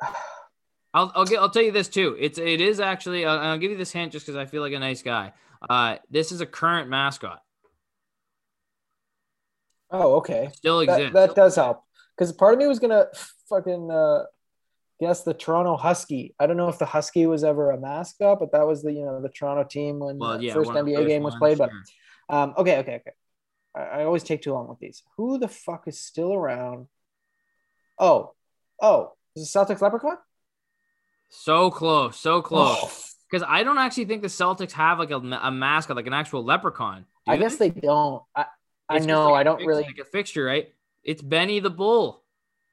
I'll I'll get I'll tell you this too. It's it is actually. I'll, I'll give you this hint just because I feel like a nice guy. Uh, this is a current mascot. Oh, okay. Still exists. That, that does help because part of me was gonna fucking uh, guess the Toronto Husky. I don't know if the Husky was ever a mascot, but that was the you know the Toronto team when well, the yeah, first NBA game was played. Sure. But um, okay, okay, okay. I, I, always take too long with these. Who the fuck is still around? Oh, oh, is the Celtics leprechaun? So close, so close. Because oh. I don't actually think the Celtics have like a, a mascot, like an actual leprechaun. I guess they don't. I, I know. Like I don't really like a fixture, right? It's Benny the Bull.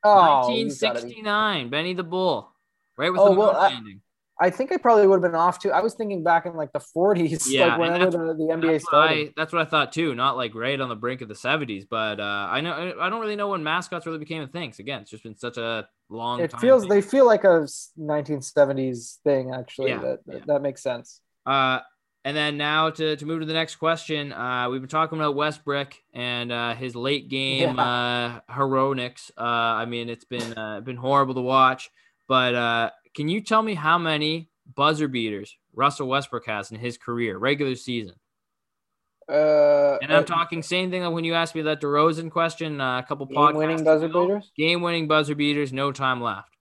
Oh, 1969. Benny the Bull, right with oh, the well, landing. I think I probably would have been off too. I was thinking back in like the 40s, yeah, like whenever the, the NBA that's started. I, that's what I thought too. Not like right on the brink of the 70s, but uh, I know I don't really know when mascots really became a thing. So again, it's just been such a long. It feels thing. they feel like a 1970s thing. Actually, yeah, that, yeah. that makes sense. Uh, and then now to, to move to the next question, uh, we've been talking about Westbrook and uh, his late game yeah. uh, heroics. Uh, I mean, it's been uh, been horrible to watch, but uh, can you tell me how many buzzer beaters Russell Westbrook has in his career, regular season? Uh, and I'm uh, talking same thing when you asked me that DeRozan question uh, a couple game podcasts. Winning buzzer ago. beaters. Game winning buzzer beaters. No time left.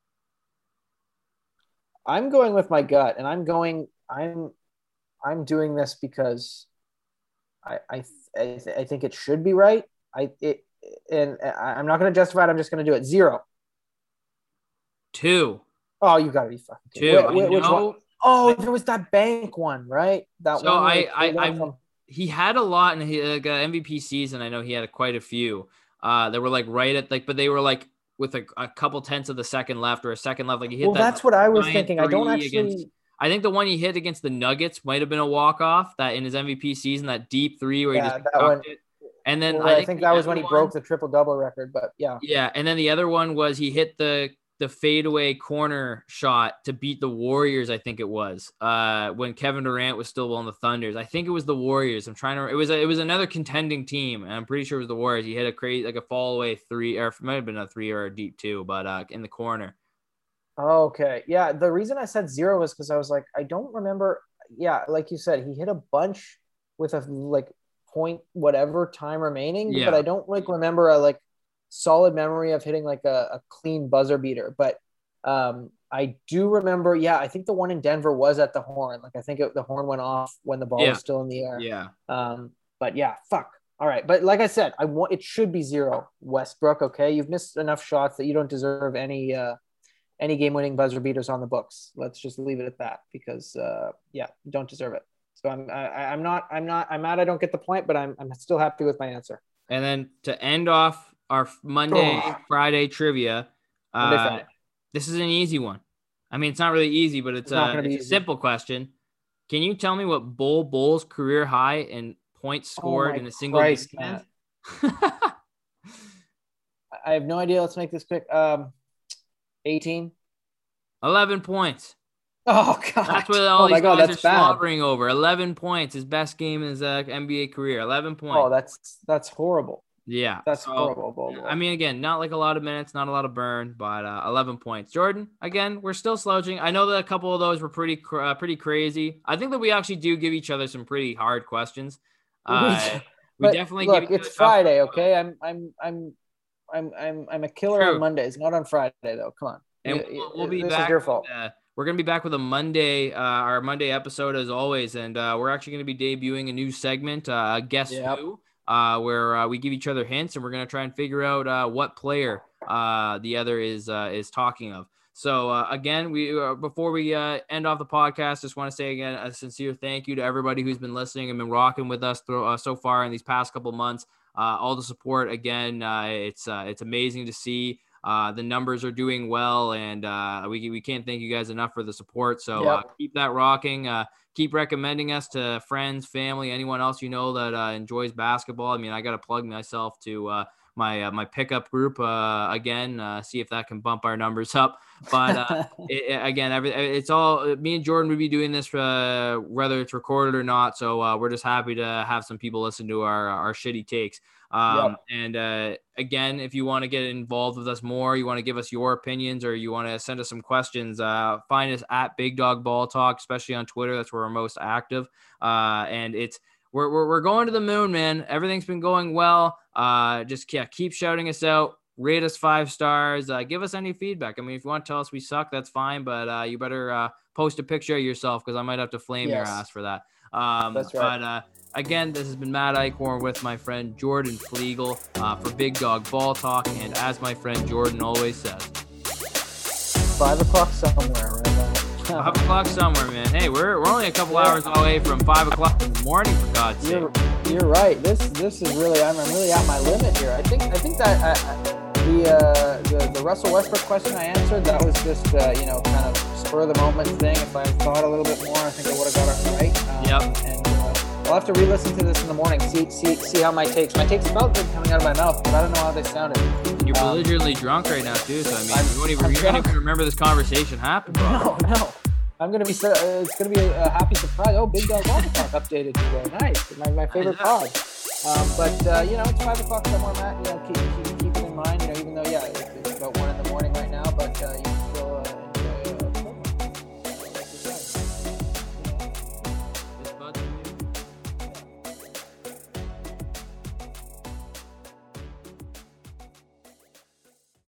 I'm going with my gut, and I'm going. I'm. I'm doing this because I I I, I think it should be right. I it and I'm not going to justify it. I'm just going to do it. Zero. Two. Oh, you got to be fucking two. Wait, which one? Oh, there was that bank one, right? That so one. I, I, I, he had a lot in his like, uh, MVP season. I know he had a, quite a few. Uh, that were like right at like, but they were like with a, a couple tenths of the second left or a second left. Like he hit. Well, that that's what I was thinking. I don't actually. Against, I think the one he hit against the Nuggets might have been a walk off. That in his MVP season, that deep three where yeah, he just one, it. And then well, I, think, I think that was when he one, broke the triple double record. But yeah. Yeah, and then the other one was he hit the the fadeaway corner shot to beat the Warriors. I think it was uh, when Kevin Durant was still on the Thunders. I think it was the Warriors. I'm trying to. It was a, it was another contending team, and I'm pretty sure it was the Warriors. He hit a crazy like a fall away three, or it might have been a three or a deep two, but uh, in the corner. Okay, yeah. The reason I said zero was because I was like, I don't remember. Yeah, like you said, he hit a bunch with a like point whatever time remaining, yeah. but I don't like remember a like solid memory of hitting like a, a clean buzzer beater. But um, I do remember, yeah, I think the one in Denver was at the horn. Like I think it, the horn went off when the ball yeah. was still in the air. Yeah. Um, but yeah, fuck. All right, but like I said, I want it should be zero. Westbrook, okay, you've missed enough shots that you don't deserve any uh, any game-winning buzzer beaters on the books. Let's just leave it at that because uh, yeah, you don't deserve it. So I'm I, I'm not I'm not I'm mad I don't get the point, but I'm I'm still happy with my answer. And then to end off our Monday, oh. Friday trivia. Uh, this is an easy one. I mean, it's not really easy, but it's, it's, a, it's a, simple question. Can you tell me what Bol Bol's career high in points oh scored oh in a single Christ, game? I have no idea. Let's make this quick. Um, 18. 11 points. Oh god, that's what all oh these God, guys are slobbering over. Eleven points, his best game in his uh, NBA career. Eleven points. Oh, that's that's horrible. Yeah, that's so, horrible. I mean, again, not like a lot of minutes, not a lot of burn, but uh, 11 points. Jordan, again, we're still slouching. I know that a couple of those were pretty, uh, pretty crazy. I think that we actually do give each other some pretty hard questions. Uh, we definitely look. it's Friday, okay? I'm, I'm, I'm, I'm, I'm, I'm a killer True. on Mondays, not on Friday though. Come on. And we'll, we'll be this back. Is your fault. With, uh, we're gonna be back with a Monday, uh, our Monday episode as always, and uh, we're actually gonna be debuting a new segment. Uh, guess yep. who? uh, where uh, we give each other hints and we're going to try and figure out uh, what player uh, the other is uh, is talking of. So uh, again, we uh, before we uh, end off the podcast, just want to say again a sincere thank you to everybody who's been listening and been rocking with us through, uh, so far in these past couple months. Uh, all the support again, uh, it's uh, it's amazing to see. Uh, the numbers are doing well, and uh, we we can't thank you guys enough for the support. So yep. keep that rocking. keep recommending us to friends, family, anyone else you know that enjoys basketball. I mean, I got to plug myself to my uh, my pickup group uh, again. Uh, see if that can bump our numbers up. But uh, it, again, every, it's all me and Jordan would be doing this uh, whether it's recorded or not. So uh, we're just happy to have some people listen to our our shitty takes. Um, yep. And again, if you want to get involved with us more, you want to give us your opinions, or you want to send us some questions, find us at Big Dog Ball Talk, especially on Twitter. That's where we're most active. and it's we're, we're, we're going to the moon, man. Everything's been going well. Uh, just yeah, keep shouting us out. Rate us five stars. Uh, give us any feedback. I mean, if you want to tell us we suck, that's fine. But uh, you better uh, post a picture of yourself because I might have to flame yes. your ass for that. Um, that's right. But uh, again, this has been Matt Eichhorn with my friend Jordan Flegel uh, for Big Dog Ball Talk. And as my friend Jordan always says, five o'clock somewhere, right? Five o'clock somewhere, man. Hey, we're, we're only a couple hours away from five o'clock in the morning, for God's you're, sake. You're right. This this is really I'm, I'm really at my limit here. I think I think that I, I, the, uh, the the Russell Westbrook question I answered that was just uh, you know kind of spur of the moment thing. If I thought a little bit more, I think I would have got it right. Um, yep. And I'll have to re-listen to this in the morning. See see see how my takes my takes felt good coming out of my mouth, but I don't know how they sounded. You're um, belligerently drunk right now too, so I mean, I'm, you won't even, you won't even remember this conversation happened. Bro. No, no. I'm gonna be uh, it's gonna be a, a, happy surprise. Oh, Big Dog Water Talk updated today. Nice, my, my favorite pod. Um, but uh, you know, it's five o'clock somewhere, Matt. You know, keep, keep, keep it in mind. You know, even though yeah, it's,